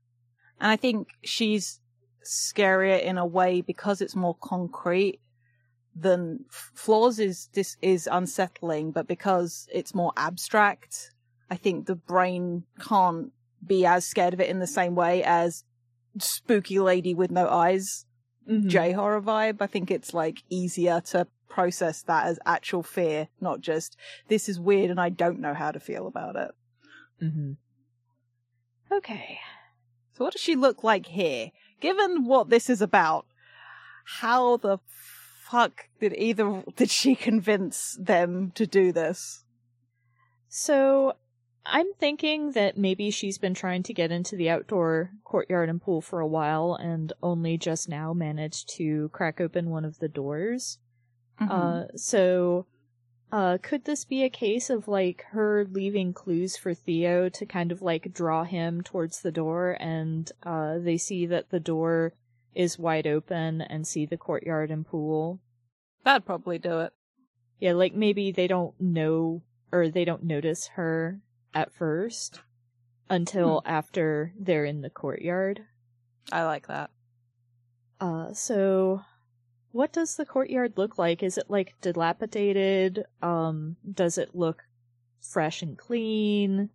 And I think she's scarier in a way because it's more concrete than Floors is this is unsettling, but because it's more abstract, I think the brain can't be as scared of it in the same way as spooky lady with no eyes Mhm. J horror vibe. I think it's like easier to process that as actual fear, not just this is weird and I don't know how to feel about it. Mm-hmm. Okay. So what does she look like here? Given what this is about, how the fuck did either did she convince them to do this? So I'm thinking that maybe she's been trying to get into the outdoor courtyard and pool for a while and only just now managed to crack open one of the doors. Uh, so, uh, could this be a case of like her leaving clues for Theo to kind of like draw him towards the door and, uh, they see that the door is wide open and see the courtyard and pool? That'd probably do it. Yeah, like maybe they don't know or they don't notice her at first until after they're in the courtyard. I like that. Uh, so what does the courtyard look like? Is it like dilapidated? Um, does it look fresh and clean?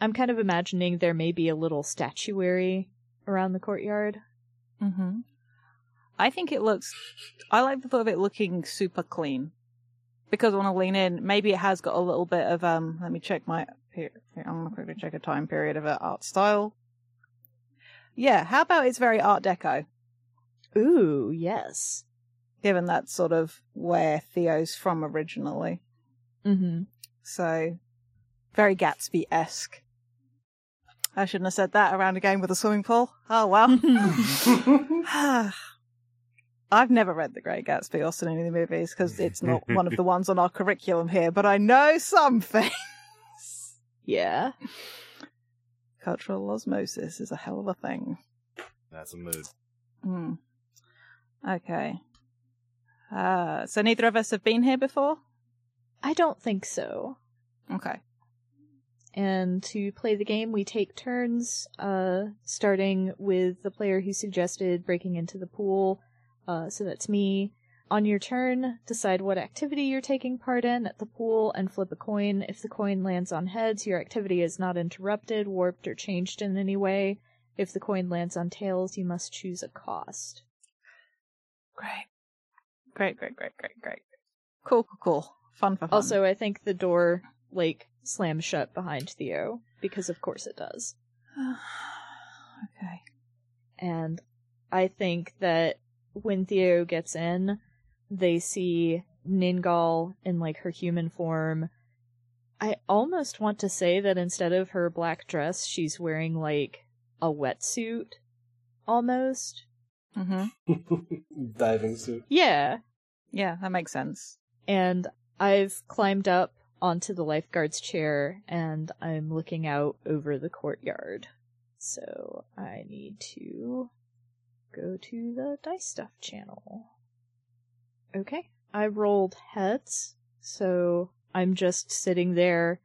I'm kind of imagining there may be a little statuary around the courtyard. Mm-hmm. I think it looks. I like the thought of it looking super clean. Because I want to lean in. Maybe it has got a little bit of um. Let me check my. Here, here, I'm gonna quickly check a time period of it. Art style. Yeah, how about it's very Art Deco? Ooh, yes. Given that sort of where Theo's from originally. Mm-hmm. So, very Gatsby esque. I shouldn't have said that around a game with a swimming pool. Oh well. [laughs] [sighs] I've never read The Great Gatsby or seen any of the movies because it's not one of the ones on our curriculum here, but I know some things. [laughs] yeah. Cultural osmosis is a hell of a thing. That's a mood. Hmm. Okay. Uh, so neither of us have been here before? I don't think so. Okay. And to play the game, we take turns, uh, starting with the player who suggested breaking into the pool. Uh, so that's me. On your turn, decide what activity you're taking part in at the pool and flip a coin. If the coin lands on heads, your activity is not interrupted, warped, or changed in any way. If the coin lands on tails, you must choose a cost. Great. Great, great, great, great, great. Cool, cool, cool. Fun for fun. Also, I think the door, like, slams shut behind Theo, because of course it does. [sighs] okay. And I think that when Theo gets in, they see Ningal in like her human form. I almost want to say that instead of her black dress, she's wearing like a wetsuit. Almost. Mm-hmm. [laughs] Diving suit. Yeah. Yeah, that makes sense. And I've climbed up onto the lifeguard's chair and I'm looking out over the courtyard. So I need to go to the dice stuff channel. Okay, I rolled heads, so I'm just sitting there,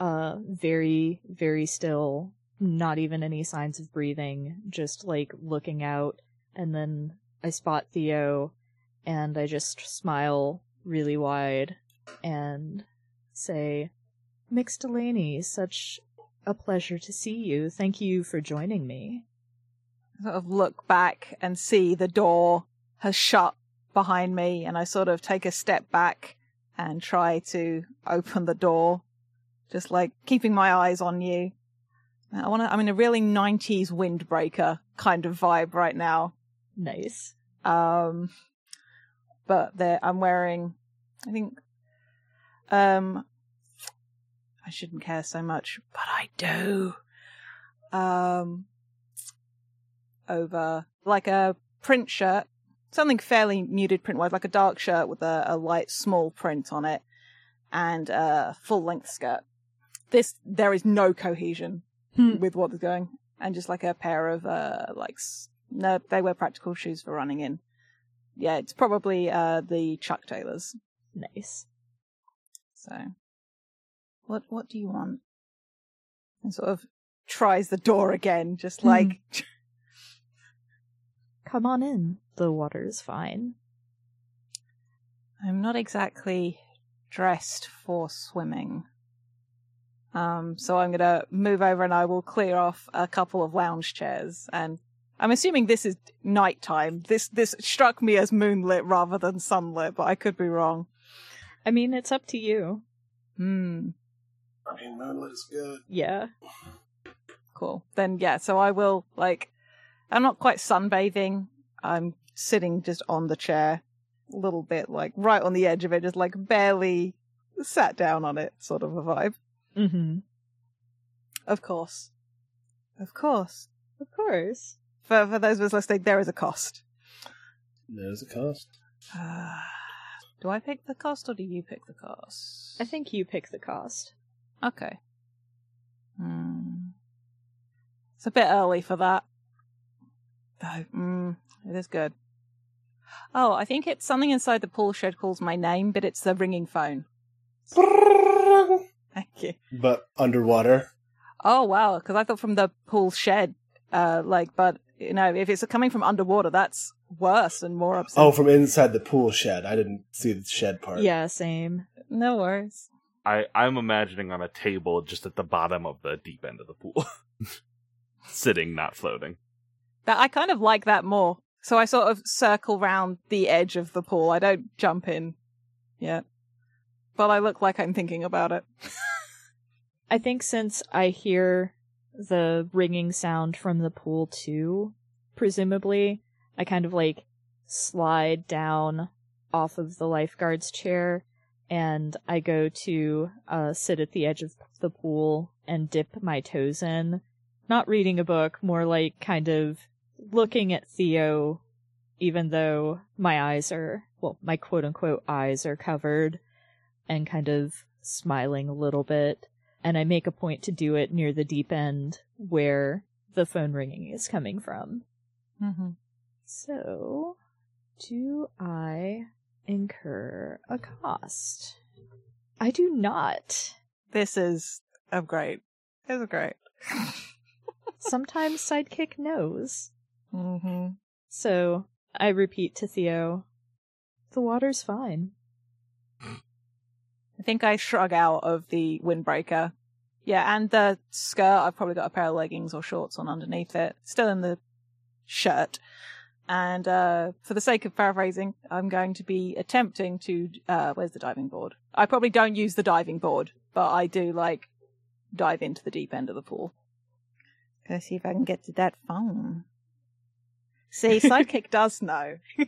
uh, very, very still, not even any signs of breathing, just like looking out, and then I spot Theo, and I just smile really wide and say, Mx Delaney, such a pleasure to see you. Thank you for joining me. sort of look back and see the door has shut behind me, and I sort of take a step back and try to open the door, just like keeping my eyes on you. I want to. I'm in a really '90s windbreaker kind of vibe right now. Nice. Um, but there, I'm wearing. I think. Um, I shouldn't care so much, but I do. Um, over like a print shirt, something fairly muted print wise, like a dark shirt with a, a light small print on it, and a full length skirt. This there is no cohesion Hmm. with what is going, and just like a pair of uh like no, they wear practical shoes for running in. Yeah, it's probably uh the Chuck Taylors. Nice. So, what what do you want? And sort of tries the door again, just Hmm. like [laughs] Come on in. The water is fine. I'm not exactly dressed for swimming. Um, so I'm gonna move over and I will clear off a couple of lounge chairs and I'm assuming this is nighttime. This this struck me as moonlit rather than sunlit, but I could be wrong. I mean, it's up to you. Hmm. I mean, moonlit is good. Yeah. Cool. Then yeah, so I will like I'm not quite sunbathing. I'm sitting just on the chair, a little bit like right on the edge of it, just like barely sat down on it, sort of a vibe. Mm-hmm. Of course. Of course. Of course. For for those of us listening, there is a cost. There's a cost. Do I pick the cost or do you pick the cost? I think you pick the cost. Okay. Hmm. It's a bit early for that. Though, mm, it is good. Oh, I think it's something inside the pool shed calls my name, but it's the ringing phone. Thank you. But underwater. Oh wow, because I thought from the pool shed, uh, like, but you know, if it's coming from underwater, that's worse and more upsetting. Oh, from inside the pool shed. I didn't see the shed part. Yeah, same. no worries. I I'm imagining on a table just at the bottom of the deep end of the pool, [laughs] sitting, not floating. That I kind of like that more. So I sort of circle round the edge of the pool. I don't jump in yet, but I look like I'm thinking about it. [laughs] I think since I hear the ringing sound from the pool too, presumably, I kind of like slide down off of the lifeguard's chair and I go to uh, sit at the edge of the pool and dip my toes in. Not reading a book, more like kind of looking at Theo, even though my eyes are, well, my quote unquote eyes are covered, and kind of smiling a little bit and I make a point to do it near the deep end where the phone ringing is coming from. Mm-hmm. So, do I incur a cost? I do not. This is oh great. This is great. [laughs] Sometimes Sidekick knows. Mm-hmm. So, I repeat to Theo, the water's fine. I think I shrug out of the windbreaker. Yeah, and the skirt, I've probably got a pair of leggings or shorts on underneath it. Still in the shirt. And uh, for the sake of paraphrasing, I'm going to be attempting to. Uh, where's the diving board? I probably don't use the diving board, but I do like dive into the deep end of the pool. Go see if I can get to that phone. See, Sidekick [laughs] does know. [laughs]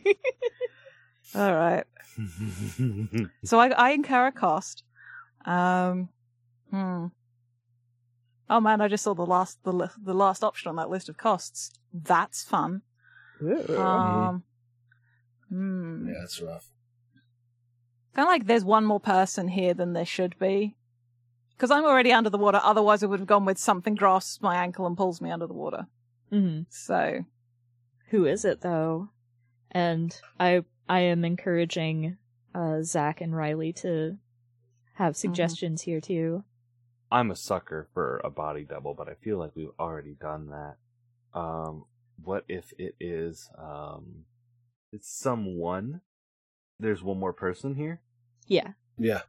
All right. [laughs] So I, I incur a cost. Um, hmm. Oh man, I just saw the last the li- the last option on that list of costs. That's fun. Um, hmm. Yeah, that's rough. Kind of like there's one more person here than there should be. Because I'm already under the water. Otherwise, I would have gone with something grasps my ankle and pulls me under the water. hmm So Who is it though? And I I am encouraging uh Zach and Riley to have suggestions here too. I'm a sucker for a body double, but I feel like we've already done that. Um, what if it is um, it's someone? There's one more person here. Yeah. Yeah.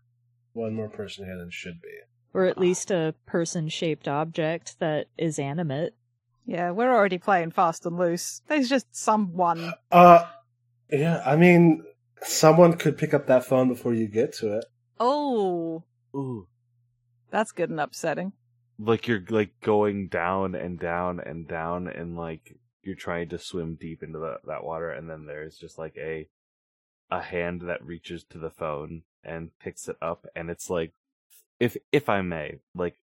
One more person here than should be. Or at least a person shaped object that is animate. Yeah, we're already playing fast and loose. There's just someone. Uh, yeah. I mean, someone could pick up that phone before you get to it. Oh, Ooh. that's good and upsetting. Like you're like going down and down and down and like you're trying to swim deep into the, that water and then there's just like a a hand that reaches to the phone and picks it up and it's like if if I may, like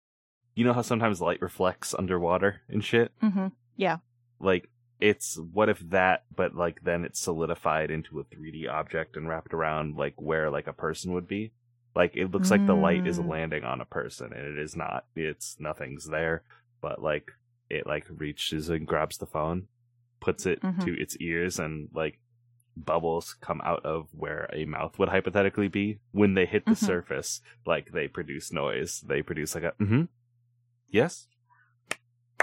you know how sometimes light reflects underwater and shit? Mm-hmm. Yeah. Like it's what if that but like then it's solidified into a 3d object and wrapped around like where like a person would be like it looks like the light is Mm. landing on a person and it is not it's nothing's there but like it like reaches and grabs the phone puts it Mhm. to its ears and like bubbles come out of where a mouth would hypothetically be when they hit the Mhm. surface like they produce noise they produce like a mm-hmm yes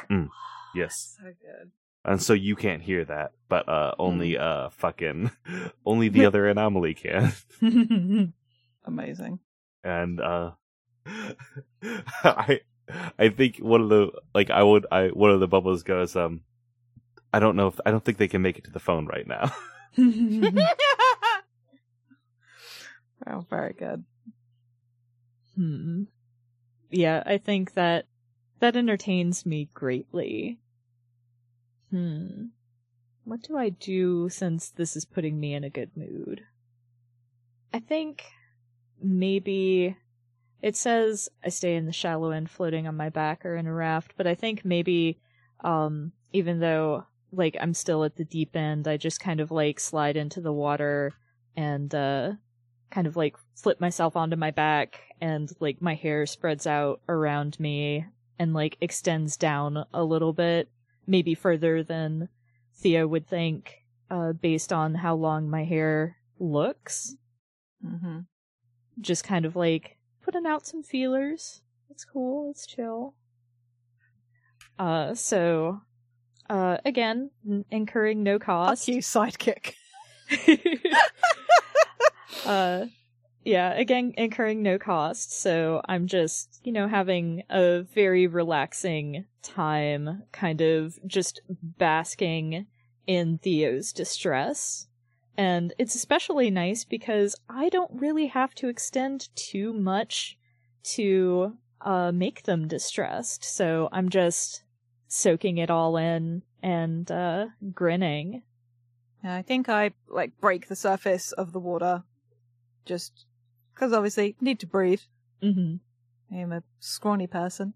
mm. yes [sighs] So good. And so you can't hear that, but uh only uh fucking [laughs] only the [laughs] other anomaly can. [laughs] Amazing. And uh I I think one of the like I would I one of the bubbles goes um I don't know if I don't think they can make it to the phone right now. oh, very good. Hmm. Yeah, I think that that entertains me greatly. Hmm. What do I do since this is putting me in a good mood? I think maybe it says I stay in the shallow end floating on my back or in a raft, but I think maybe um even though like I'm still at the deep end, I just kind of like slide into the water and uh kind of like flip myself onto my back and like my hair spreads out around me and like extends down a little bit, maybe further than Theo would think, uh, based on how long my hair looks. Mm-hmm. Just kind of like putting out some feelers. It's cool, it's chill. Uh, so, uh, again, n- incurring no cost. Fuck you, sidekick. [laughs] [laughs] uh yeah again incurring no cost so i'm just you know having a very relaxing time kind of just basking in theo's distress. And it's especially nice because i don't really have to extend too much to uh make them distressed. So i'm just soaking it all in and uh grinning. I think I like break the surface of the water, just because obviously need to breathe. hmm I'm a scrawny person.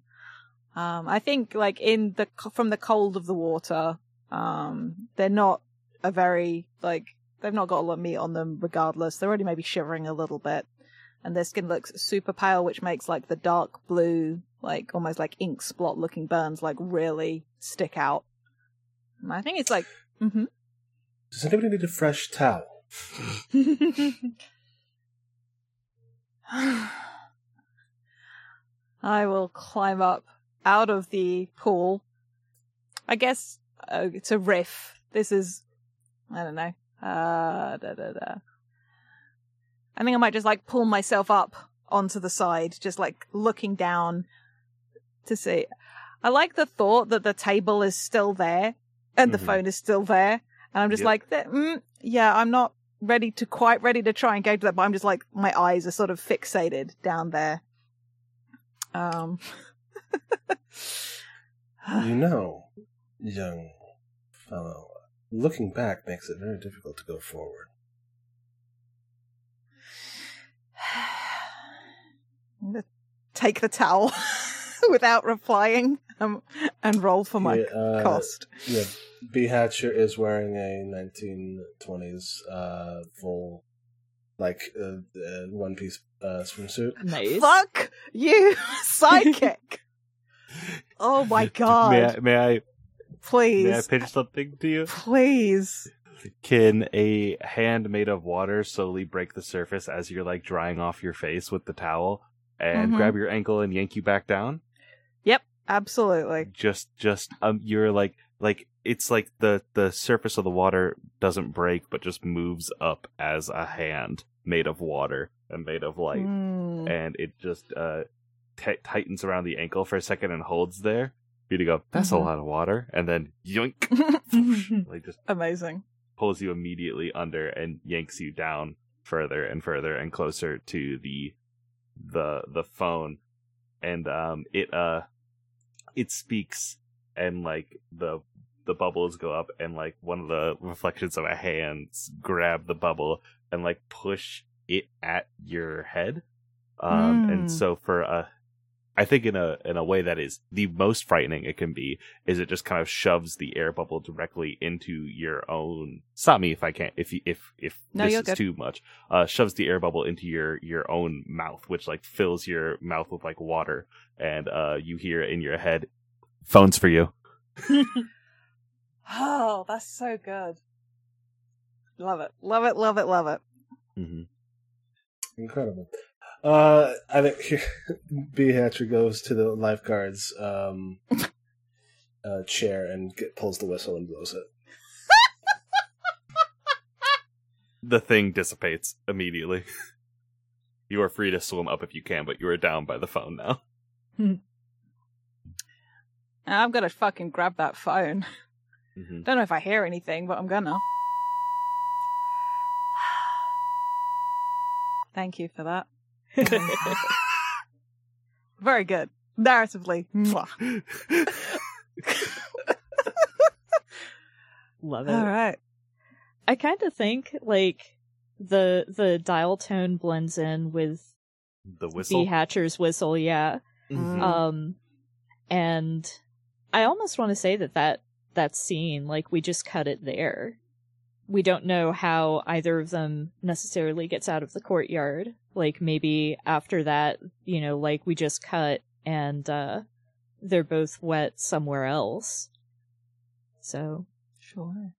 Um, I think like in the from the cold of the water, um, they're not a very like they've not got a lot of meat on them. Regardless, they're already maybe shivering a little bit, and their skin looks super pale, which makes like the dark blue, like almost like ink splot looking burns, like really stick out. And I think it's like, Mm-hmm. Does anybody need a fresh towel? [laughs] I will climb up out of the pool. I guess uh, it's a riff. This is, I don't know. Uh, da, da, da. I think I might just like pull myself up onto the side, just like looking down to see. I like the thought that the table is still there and the Mhm. phone is still there. And I'm just Yep. like, mm, yeah, I'm not ready to quite ready to try and go to that, but I'm just like, my eyes are sort of fixated down there. Um, You know, young fellow, looking back makes it very difficult to go forward. [sighs] I'm take the towel [laughs] without replying um, and roll for my Yeah, uh, cost. Yeah, B. Hatcher is wearing a 1920s uh, full, like, uh, uh, one piece uh, swimsuit. nice Fuck you, [laughs] sidekick. [laughs] oh my god. May I, may I may I Please. pitch something to you? Please. Can a hand made of water slowly break the surface as you're like drying off your face with the towel and Mhm. grab your ankle and yank you back down? Absolutely. Just just um you're like like it's like the the surface of the water doesn't break but just moves up as a hand made of water and made of light Mm. and it just uh t- tightens around the ankle for a second and holds there you to go, that's Mhm. a lot of water, and then yoink, [laughs] like just Amazing. pulls you immediately under and yanks you down further and further and closer to the the the phone and um it uh it speaks and like the the bubbles go up and like one of the reflections of a hands grab the bubble and like push it at your head um and Mm. so for a I think in a in a way that is the most frightening it can be is it just kind of shoves the air bubble directly into your own. Stop me if I can't. If you- if if No, this is good. too much, uh, shoves the air bubble into your your own mouth, which like fills your mouth with like water, and uh, you hear in your head, "Phones for you." [laughs] Oh, that's so good. Love it. Love it. Love it. Love it. hmm Incredible. Uh, I think [laughs] B Hatcher goes to the lifeguard's um, uh, chair and get, pulls the whistle and blows it. [laughs] The thing dissipates immediately. [laughs] you are free to swim up if you can, but you are down by the phone now. I'm gonna fucking grab that phone. hmm Don't know if I hear anything, but I'm gonna. [sighs] Thank you for that. [laughs] Very good. Narratively. Love it. All right. I kind of think like the the dial tone blends in with the whistle. B Hatcher's whistle, yeah. Mhm. Um, and I almost want to say that that that scene, like we just cut it there. We don't know how either of them necessarily gets out of the courtyard. Like maybe after that, you know, like we just cut and uh they're both wet somewhere else. So Sure.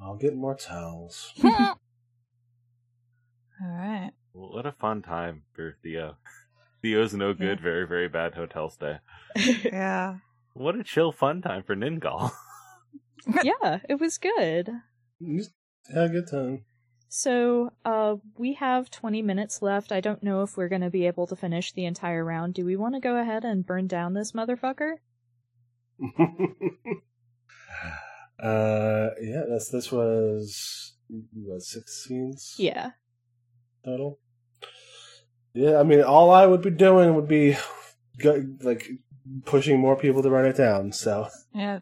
I'll get more towels. [laughs] [laughs] All right. Well, what a fun time for Theo. Theo's no good, very, very bad hotel stay. [laughs] Yeah. What a chill fun time for Ningal. yeah, it was good. Just Have a good time. So, uh, we have 20 minutes left. I don't know if we're going to be able to finish the entire round. Do we want to go ahead and burn down this motherfucker? [laughs] uh, yeah, that's this was what six scenes Yeah. total. Yeah, I mean, all I would be doing would be like pushing more people to run it down. So Yeah.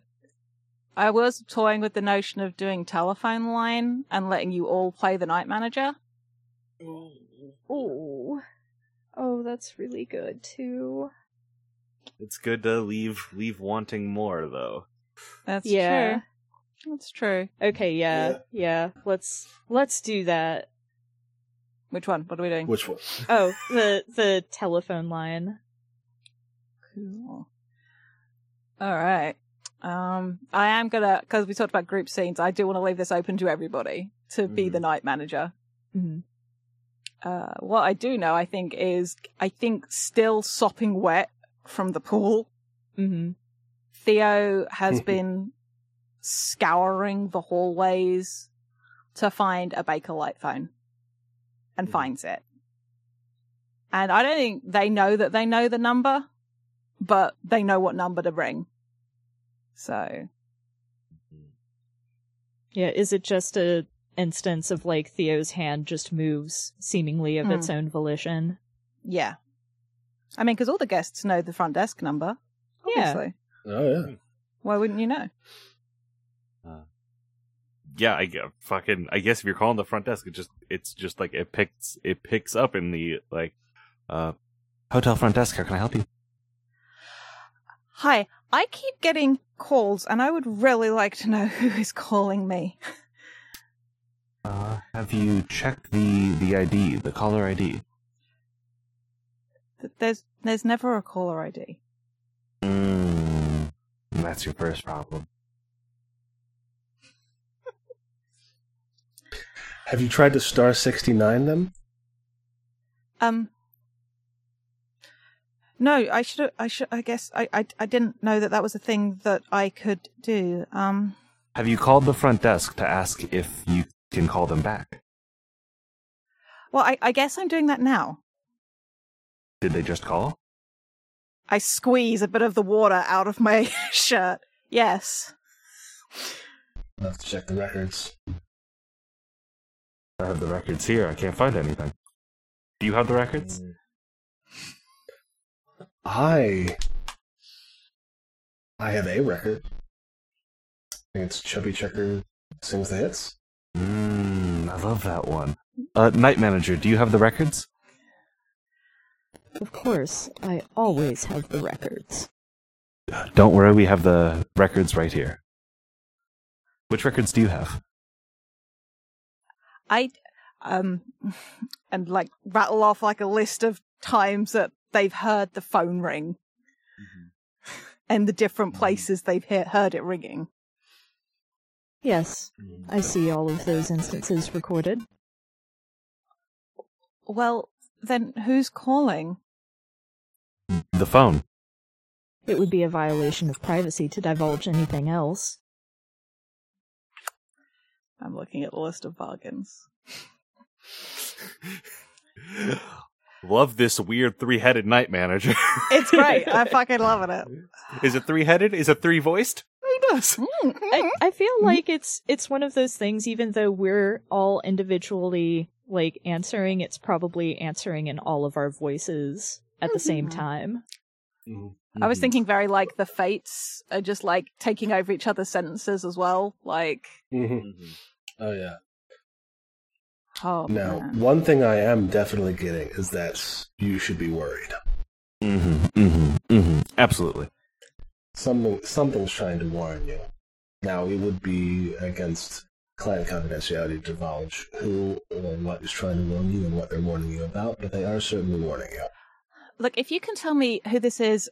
I was toying with the notion of doing telephone line and letting you all play the night manager. Oh. Oh, that's really good too. It's good to leave leave wanting more though. That's Yeah. true. That's true. Okay, yeah, Yeah. yeah. Let's let's do that. Which one? What are we doing? which one? [laughs] Oh, the the telephone line. Cool. All right. Um, I am gonna because we talked about group scenes. I do want to leave this open to everybody to be Mhm. the night manager. hmm Uh, what I do know, I think, is I think still sopping wet from the pool. hmm Theo has [laughs] been scouring the hallways to find a Bakelite phone and Mhm. finds it. And I don't think they know that they know the number, but they know what number to ring. So, Yeah, is it just a instance of like Theo's hand just moves seemingly of Hmm. its own volition? yeah. I mean, because all the guests know the front desk number. Yeah. Obviously. Oh yeah. Why wouldn't you know? Yeah, I gue- fucking I guess if you're calling the front desk, it just it's just like it picks it picks up in the like uh hotel front desk. How can I help you? Hi, I keep getting calls and I would really like to know [laughs] who is calling me. Uh, have you checked the the ID, the caller ID? Th- There's there's never a caller ID. Mm, that's your first problem. Have you tried to star sixty nine them? Um. No, I should. I should. I guess I, I. I didn't know that that was a thing that I could do. Um. Have you called the front desk to ask if you can call them back? Well, I, I guess I'm doing that now. Did they just call? I squeeze a bit of the water out of my [laughs] shirt. Yes. I'll have to check the records. I have the records here. I can't find anything. Do you have the records? I I have a record. I think it's Chubby Checker sings the hits. Mmm, I love that one. Uh, Night Manager, do you have the records? Of course, I always have the records. Don't worry, we have the records right here. Which records do you have? I um [laughs] and like rattle off like a list of times that they've heard the phone ring mm-hmm. and the different mm-hmm. places they've he- heard it ringing. Yes, mm-hmm. I see all of those instances recorded. Well, then who's calling? The phone. It would be a violation of privacy to divulge anything else. I'm looking at the list of bargains. [laughs] Love this weird three-headed Night Manager. It's great. I'm [laughs] fucking loving it. Is it three-headed? Is it three-voiced? Who knows? Mm, [laughs] mm. I, I feel mm-hmm. like it's it's one of those things. Even though we're all individually like answering, it's probably answering in all of our voices at the same Mhm. time. Mm-hmm. I was thinking very like the fates are just like taking over each other's sentences as well. Like, Mhm. Oh yeah. Oh, Now, man. one thing I am definitely getting is that you should be worried. Mm-hmm, mm-hmm, mm-hmm. Absolutely. Something something's trying to warn you. Now, it would be against client confidentiality to divulge who or what is trying to warn you and what they're warning you about, but they are certainly warning you. look, if you can tell me who this is,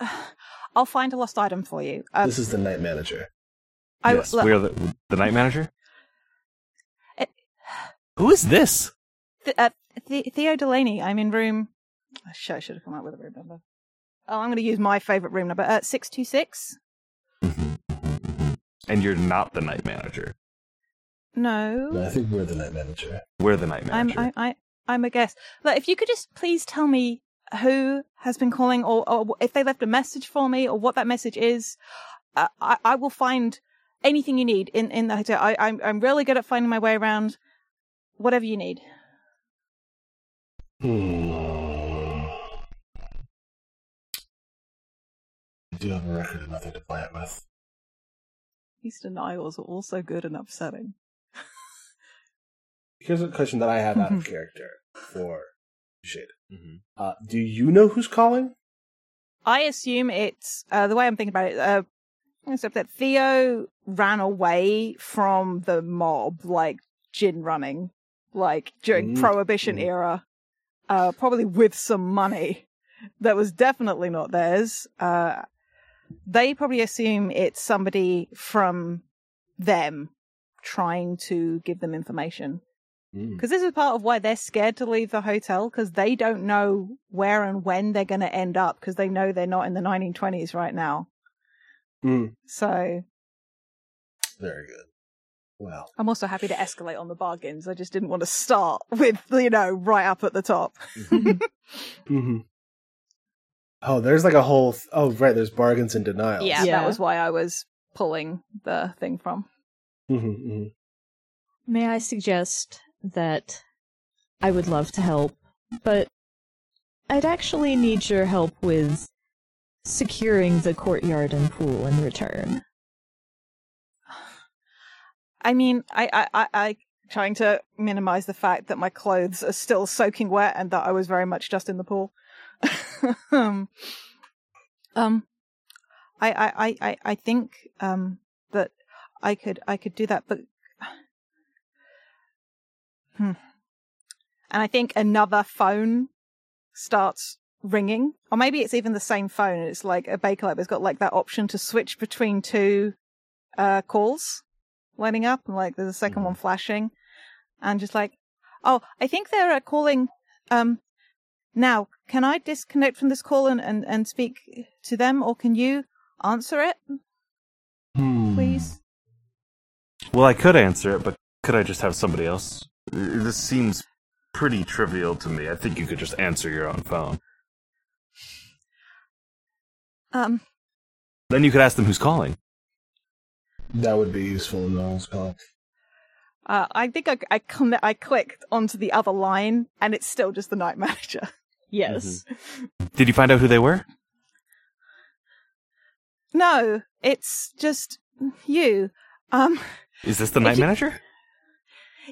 [sighs] I'll find a lost item for you. Uh, this is the night manager. I, yes, look, we're the, the Night Manager. Who is this? Th- uh, the- Theo Delaney. I'm in room. Oh, shit, I should have come up with a room number. Oh, I'm going to use my favorite room number. Uh, six two six. Mhm, mhm, mhm. And you're not the Night Manager. No, No, I think we're the night manager. We're the Night I'm Manager. I, I I'm a guest. Look, if you could just please tell me who has been calling, or, or if they left a message for me, or what that message is, uh, I I will find anything you need in in the hotel. I I'm I'm really good at finding my way around. Whatever you need. Hmm. I do have a record of nothing to play it with. These denials are also good and upsetting. Here's a question that I have out of character for Shade. Mhm. Uh, do you know who's calling? I assume it's uh, the way I'm thinking about it. Uh, except that Theo ran away from the mob, like gin running, like during Mm, Prohibition mm. era, uh, probably with some money that was definitely not theirs. Uh, they probably assume it's somebody from them trying to give them information. Mm. Because this is part of why they're scared to leave the hotel because they don't know where and when they're going to end up because they know they're not in the 1920s right now. Mm. So Very good. Well, I'm also happy to escalate on the bargains. I just didn't want to start with, you know, right up at the top. hmm [laughs] oh, there's like a whole. Th- oh, right. There's bargains and denials. Yeah, Yeah. that was why I was pulling the thing from. hmm May I suggest that I would love to help, but I'd actually need your help with securing the courtyard and pool in return. I mean, I, I, I, I trying to minimize the fact that my clothes are still soaking wet and that I was very much just in the pool. [laughs] um, um, I, I, I, I, think um that I could, I could do that, but [sighs] hmm. And I think another phone starts ringing, or maybe it's even the same phone. It's like a Bakelite. It's got like that option to switch between two uh calls lighting up and like there's a 2nd Mhm. one flashing and just like oh i think they're uh, calling um now can i disconnect from this call and, and and speak to them or can you answer it Hmm. please Well, I could answer it, but could I just have somebody else? This seems pretty trivial to me. I think you could just answer your own phone. Um, Then you could ask them who's calling. That would be useful in Noel's call. uh, I think I, I, con- I clicked onto the other line, and it's still just the night manager. [laughs] Yes. Did you find out who they were? No, it's just you. Um, Is this the night you- manager?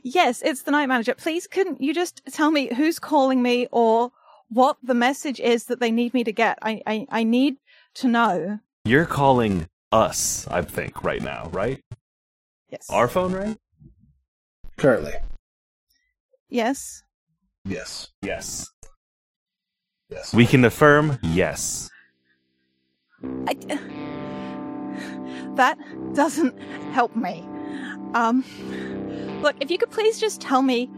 yes, it's the night manager. Please, couldn't you just tell me who's calling me or what the message is that they need me to get? I, I, I need to know. You're calling us, I think, right now, right? Yes. Our phone rang? Currently, yes. yes, Yes. yes. We can affirm yes. I, that doesn't help me. Um, look, if you could please just tell me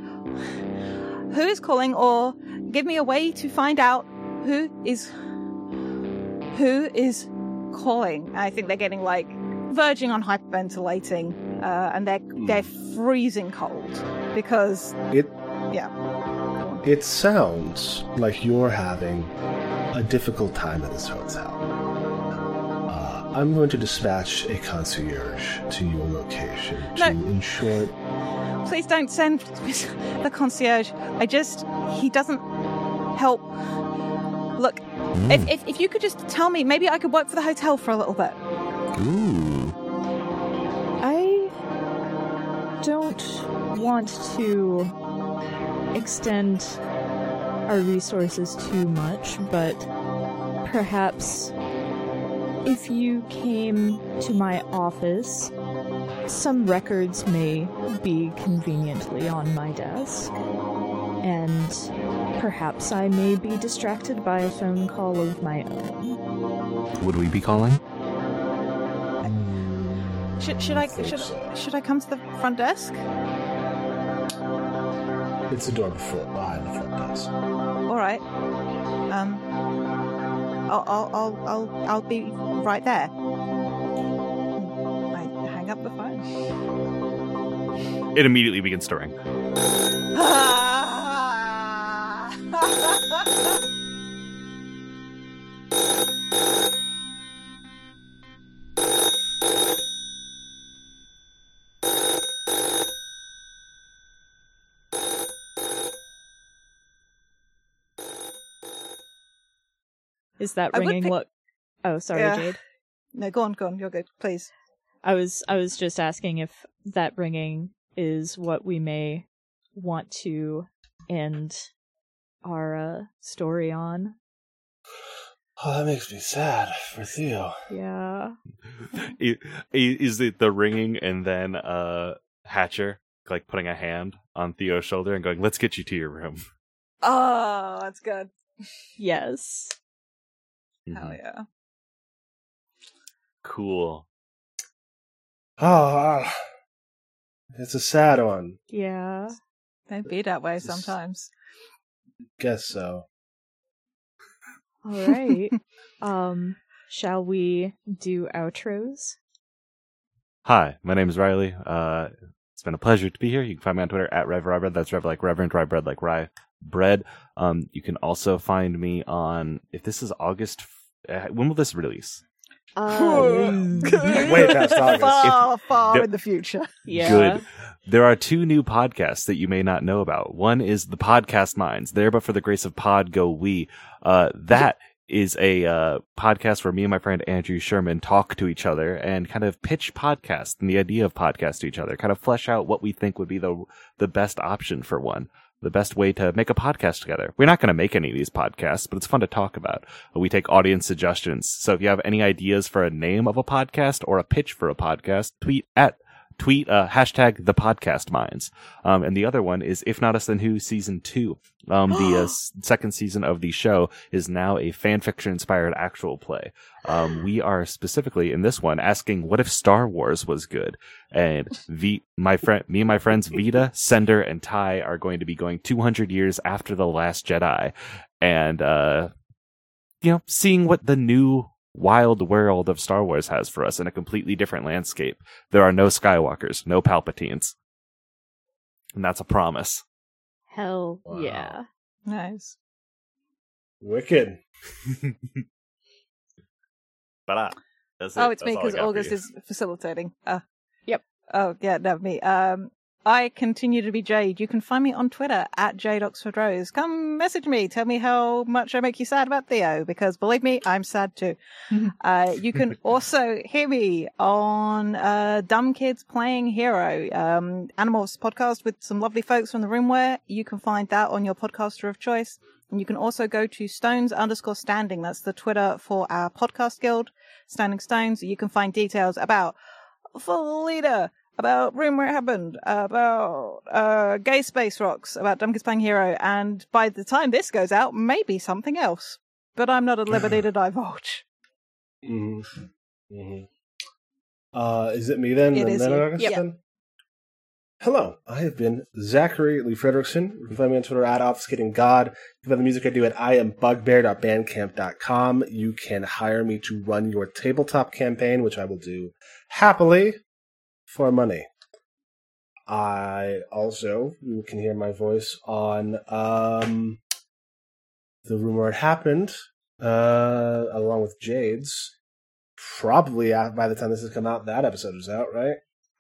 who is calling or give me a way to find out who is who is calling. I think they're getting like verging on hyperventilating, uh, and they're they're freezing cold because It yeah. It sounds like you're having a difficult time at this hotel. Uh, I'm going to dispatch a concierge to your location to No. ensure. Please don't send the concierge. I just he doesn't help. Look, if, if if you could just tell me, maybe I could work for the hotel for a little bit. Ooh. I don't want to extend our resources too much, but perhaps if you came to my office, some records may be conveniently on my desk. And perhaps I may be distracted by a phone call of my own. Would we be calling? Should should I should should I come to the front desk? It's the door before behind the front desk. All right. Um. I'll I'll I'll I'll, I'll be right there. I hang up the phone. It immediately begins to ring. [laughs] Is that I ringing pick- what? Oh, sorry, Yeah. Jade. no, go on, go on. You're good. Please. I was I was just asking if that ringing is what we may want to end our uh, story on. Oh, that makes me sad for Theo. Yeah. [laughs] I- i- Is it the ringing and then uh Hatcher like putting a hand on Theo's shoulder and going, "Let's get you to your room." Oh, that's good. Yes. Hell Mhm. yeah. Cool. Oh, ah. it's a sad one. Yeah. They be that way This- sometimes. Guess so. All right. [laughs] um, shall we do outros? Hi, my name is Riley. Uh, it's been a pleasure to be here. You can find me on Twitter at Rev Rye Bread. That's Rev like Reverend, Rye Bread like Rye Bread. Um, you can also find me on. If this is August, uh, when will this release? [laughs] Way past [laughs] August. Far, far Yep. in the future. yeah. Good. There are two new podcasts that you may not know about. One is the Podcast Minds. There, but for the grace of Pod, go we. Uh, that is a uh, podcast where me and my friend Andrew Sherman talk to each other and kind of pitch podcasts and the idea of podcasts to each other. Kind of flesh out what we think would be the the best option for one. The best way to make a podcast together. We're not going to make any of these podcasts, but it's fun to talk about. We take audience suggestions. So if you have any ideas for a name of a podcast or a pitch for a podcast, tweet at tweet uh, hashtag the podcast minds. Um, and the other one is if not us then who season two. Um, the uh, [gasps] second season of the show is now a fan fiction inspired actual play. Um, [sighs] we are specifically in this one asking what if Star Wars was good? And v- my friend, me and my friends Vita, Sender, and Ty are going to be going 200 years after the last Jedi and, uh, you know, seeing what the new wild world of Star Wars has for us in a completely different landscape. There are no Skywalkers, no Palpatines. And that's a promise. Hell Wow. yeah. Nice. Wicked. [laughs] Ta-da. That's Oh, it. it's me That's all I because August is facilitating. Uh, Yep. Oh, yeah, no, me. Um, I continue to be Jade. You can find me on Twitter at Jade Oxford Rose. Come message me. Tell me how much I make you sad about Theo, because believe me, I'm sad too. [laughs] uh, you can also hear me on uh, Dumb Kids Playing Hero, um, Animals podcast with some lovely folks from the Room Where. You can find that on your podcaster of choice. And you can also go to stones underscore standing. That's the Twitter for our podcast guild, Standing Stones. You can find details about Felida, about Room Where It Happened, about uh, Gay Space Rocks, about Dumb Kids Playing Hero, and by the time this goes out, maybe something else. But I'm not at liberty to [sighs] divulge. Mm-hmm. hmm Uh, is it me then? It And is then you. Yep. then? Hello, I have been Zachary Lee Frederickson. You can find me on Twitter at Obfuscating God. You can find the music I do at iambugbear.bandcamp.com. You can hire me to run your tabletop campaign, which I will do happily for money. I also, you can hear my voice on um, The Room Where It Happened, uh, along with Jade's. Probably uh, by the time this has come out, that episode is out, right?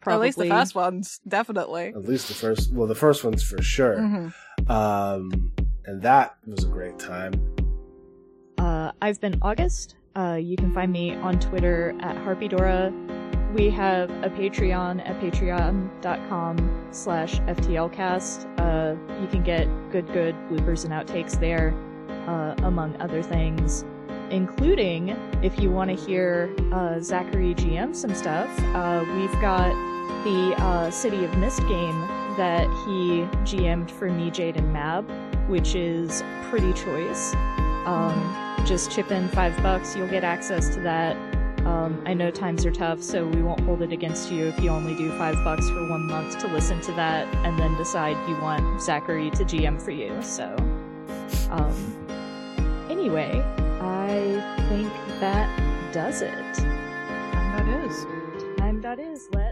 At least the first ones, definitely. At least the first. Well, the first one's for sure. Mhm. Um, and that was a great time. Uh, I've been August. Uh, you can find me on Twitter at Harpydora. We have a Patreon at patreon.com slash FTLcast. Uh, you can get good, good bloopers and outtakes there, uh, among other things, including if you want to hear uh, Zachary GM some stuff, uh, we've got the uh, City of Mist game that he GM'd for me, Jade, and Mab, which is pretty choice. Um, just chip in five bucks, you'll get access to that. Um, I know times are tough, so we won't hold it against you if you only do five bucks for one month to listen to that and then decide you want Zachary to GM for you. So, um, anyway, I think that does it. And that is. Time that is. Let's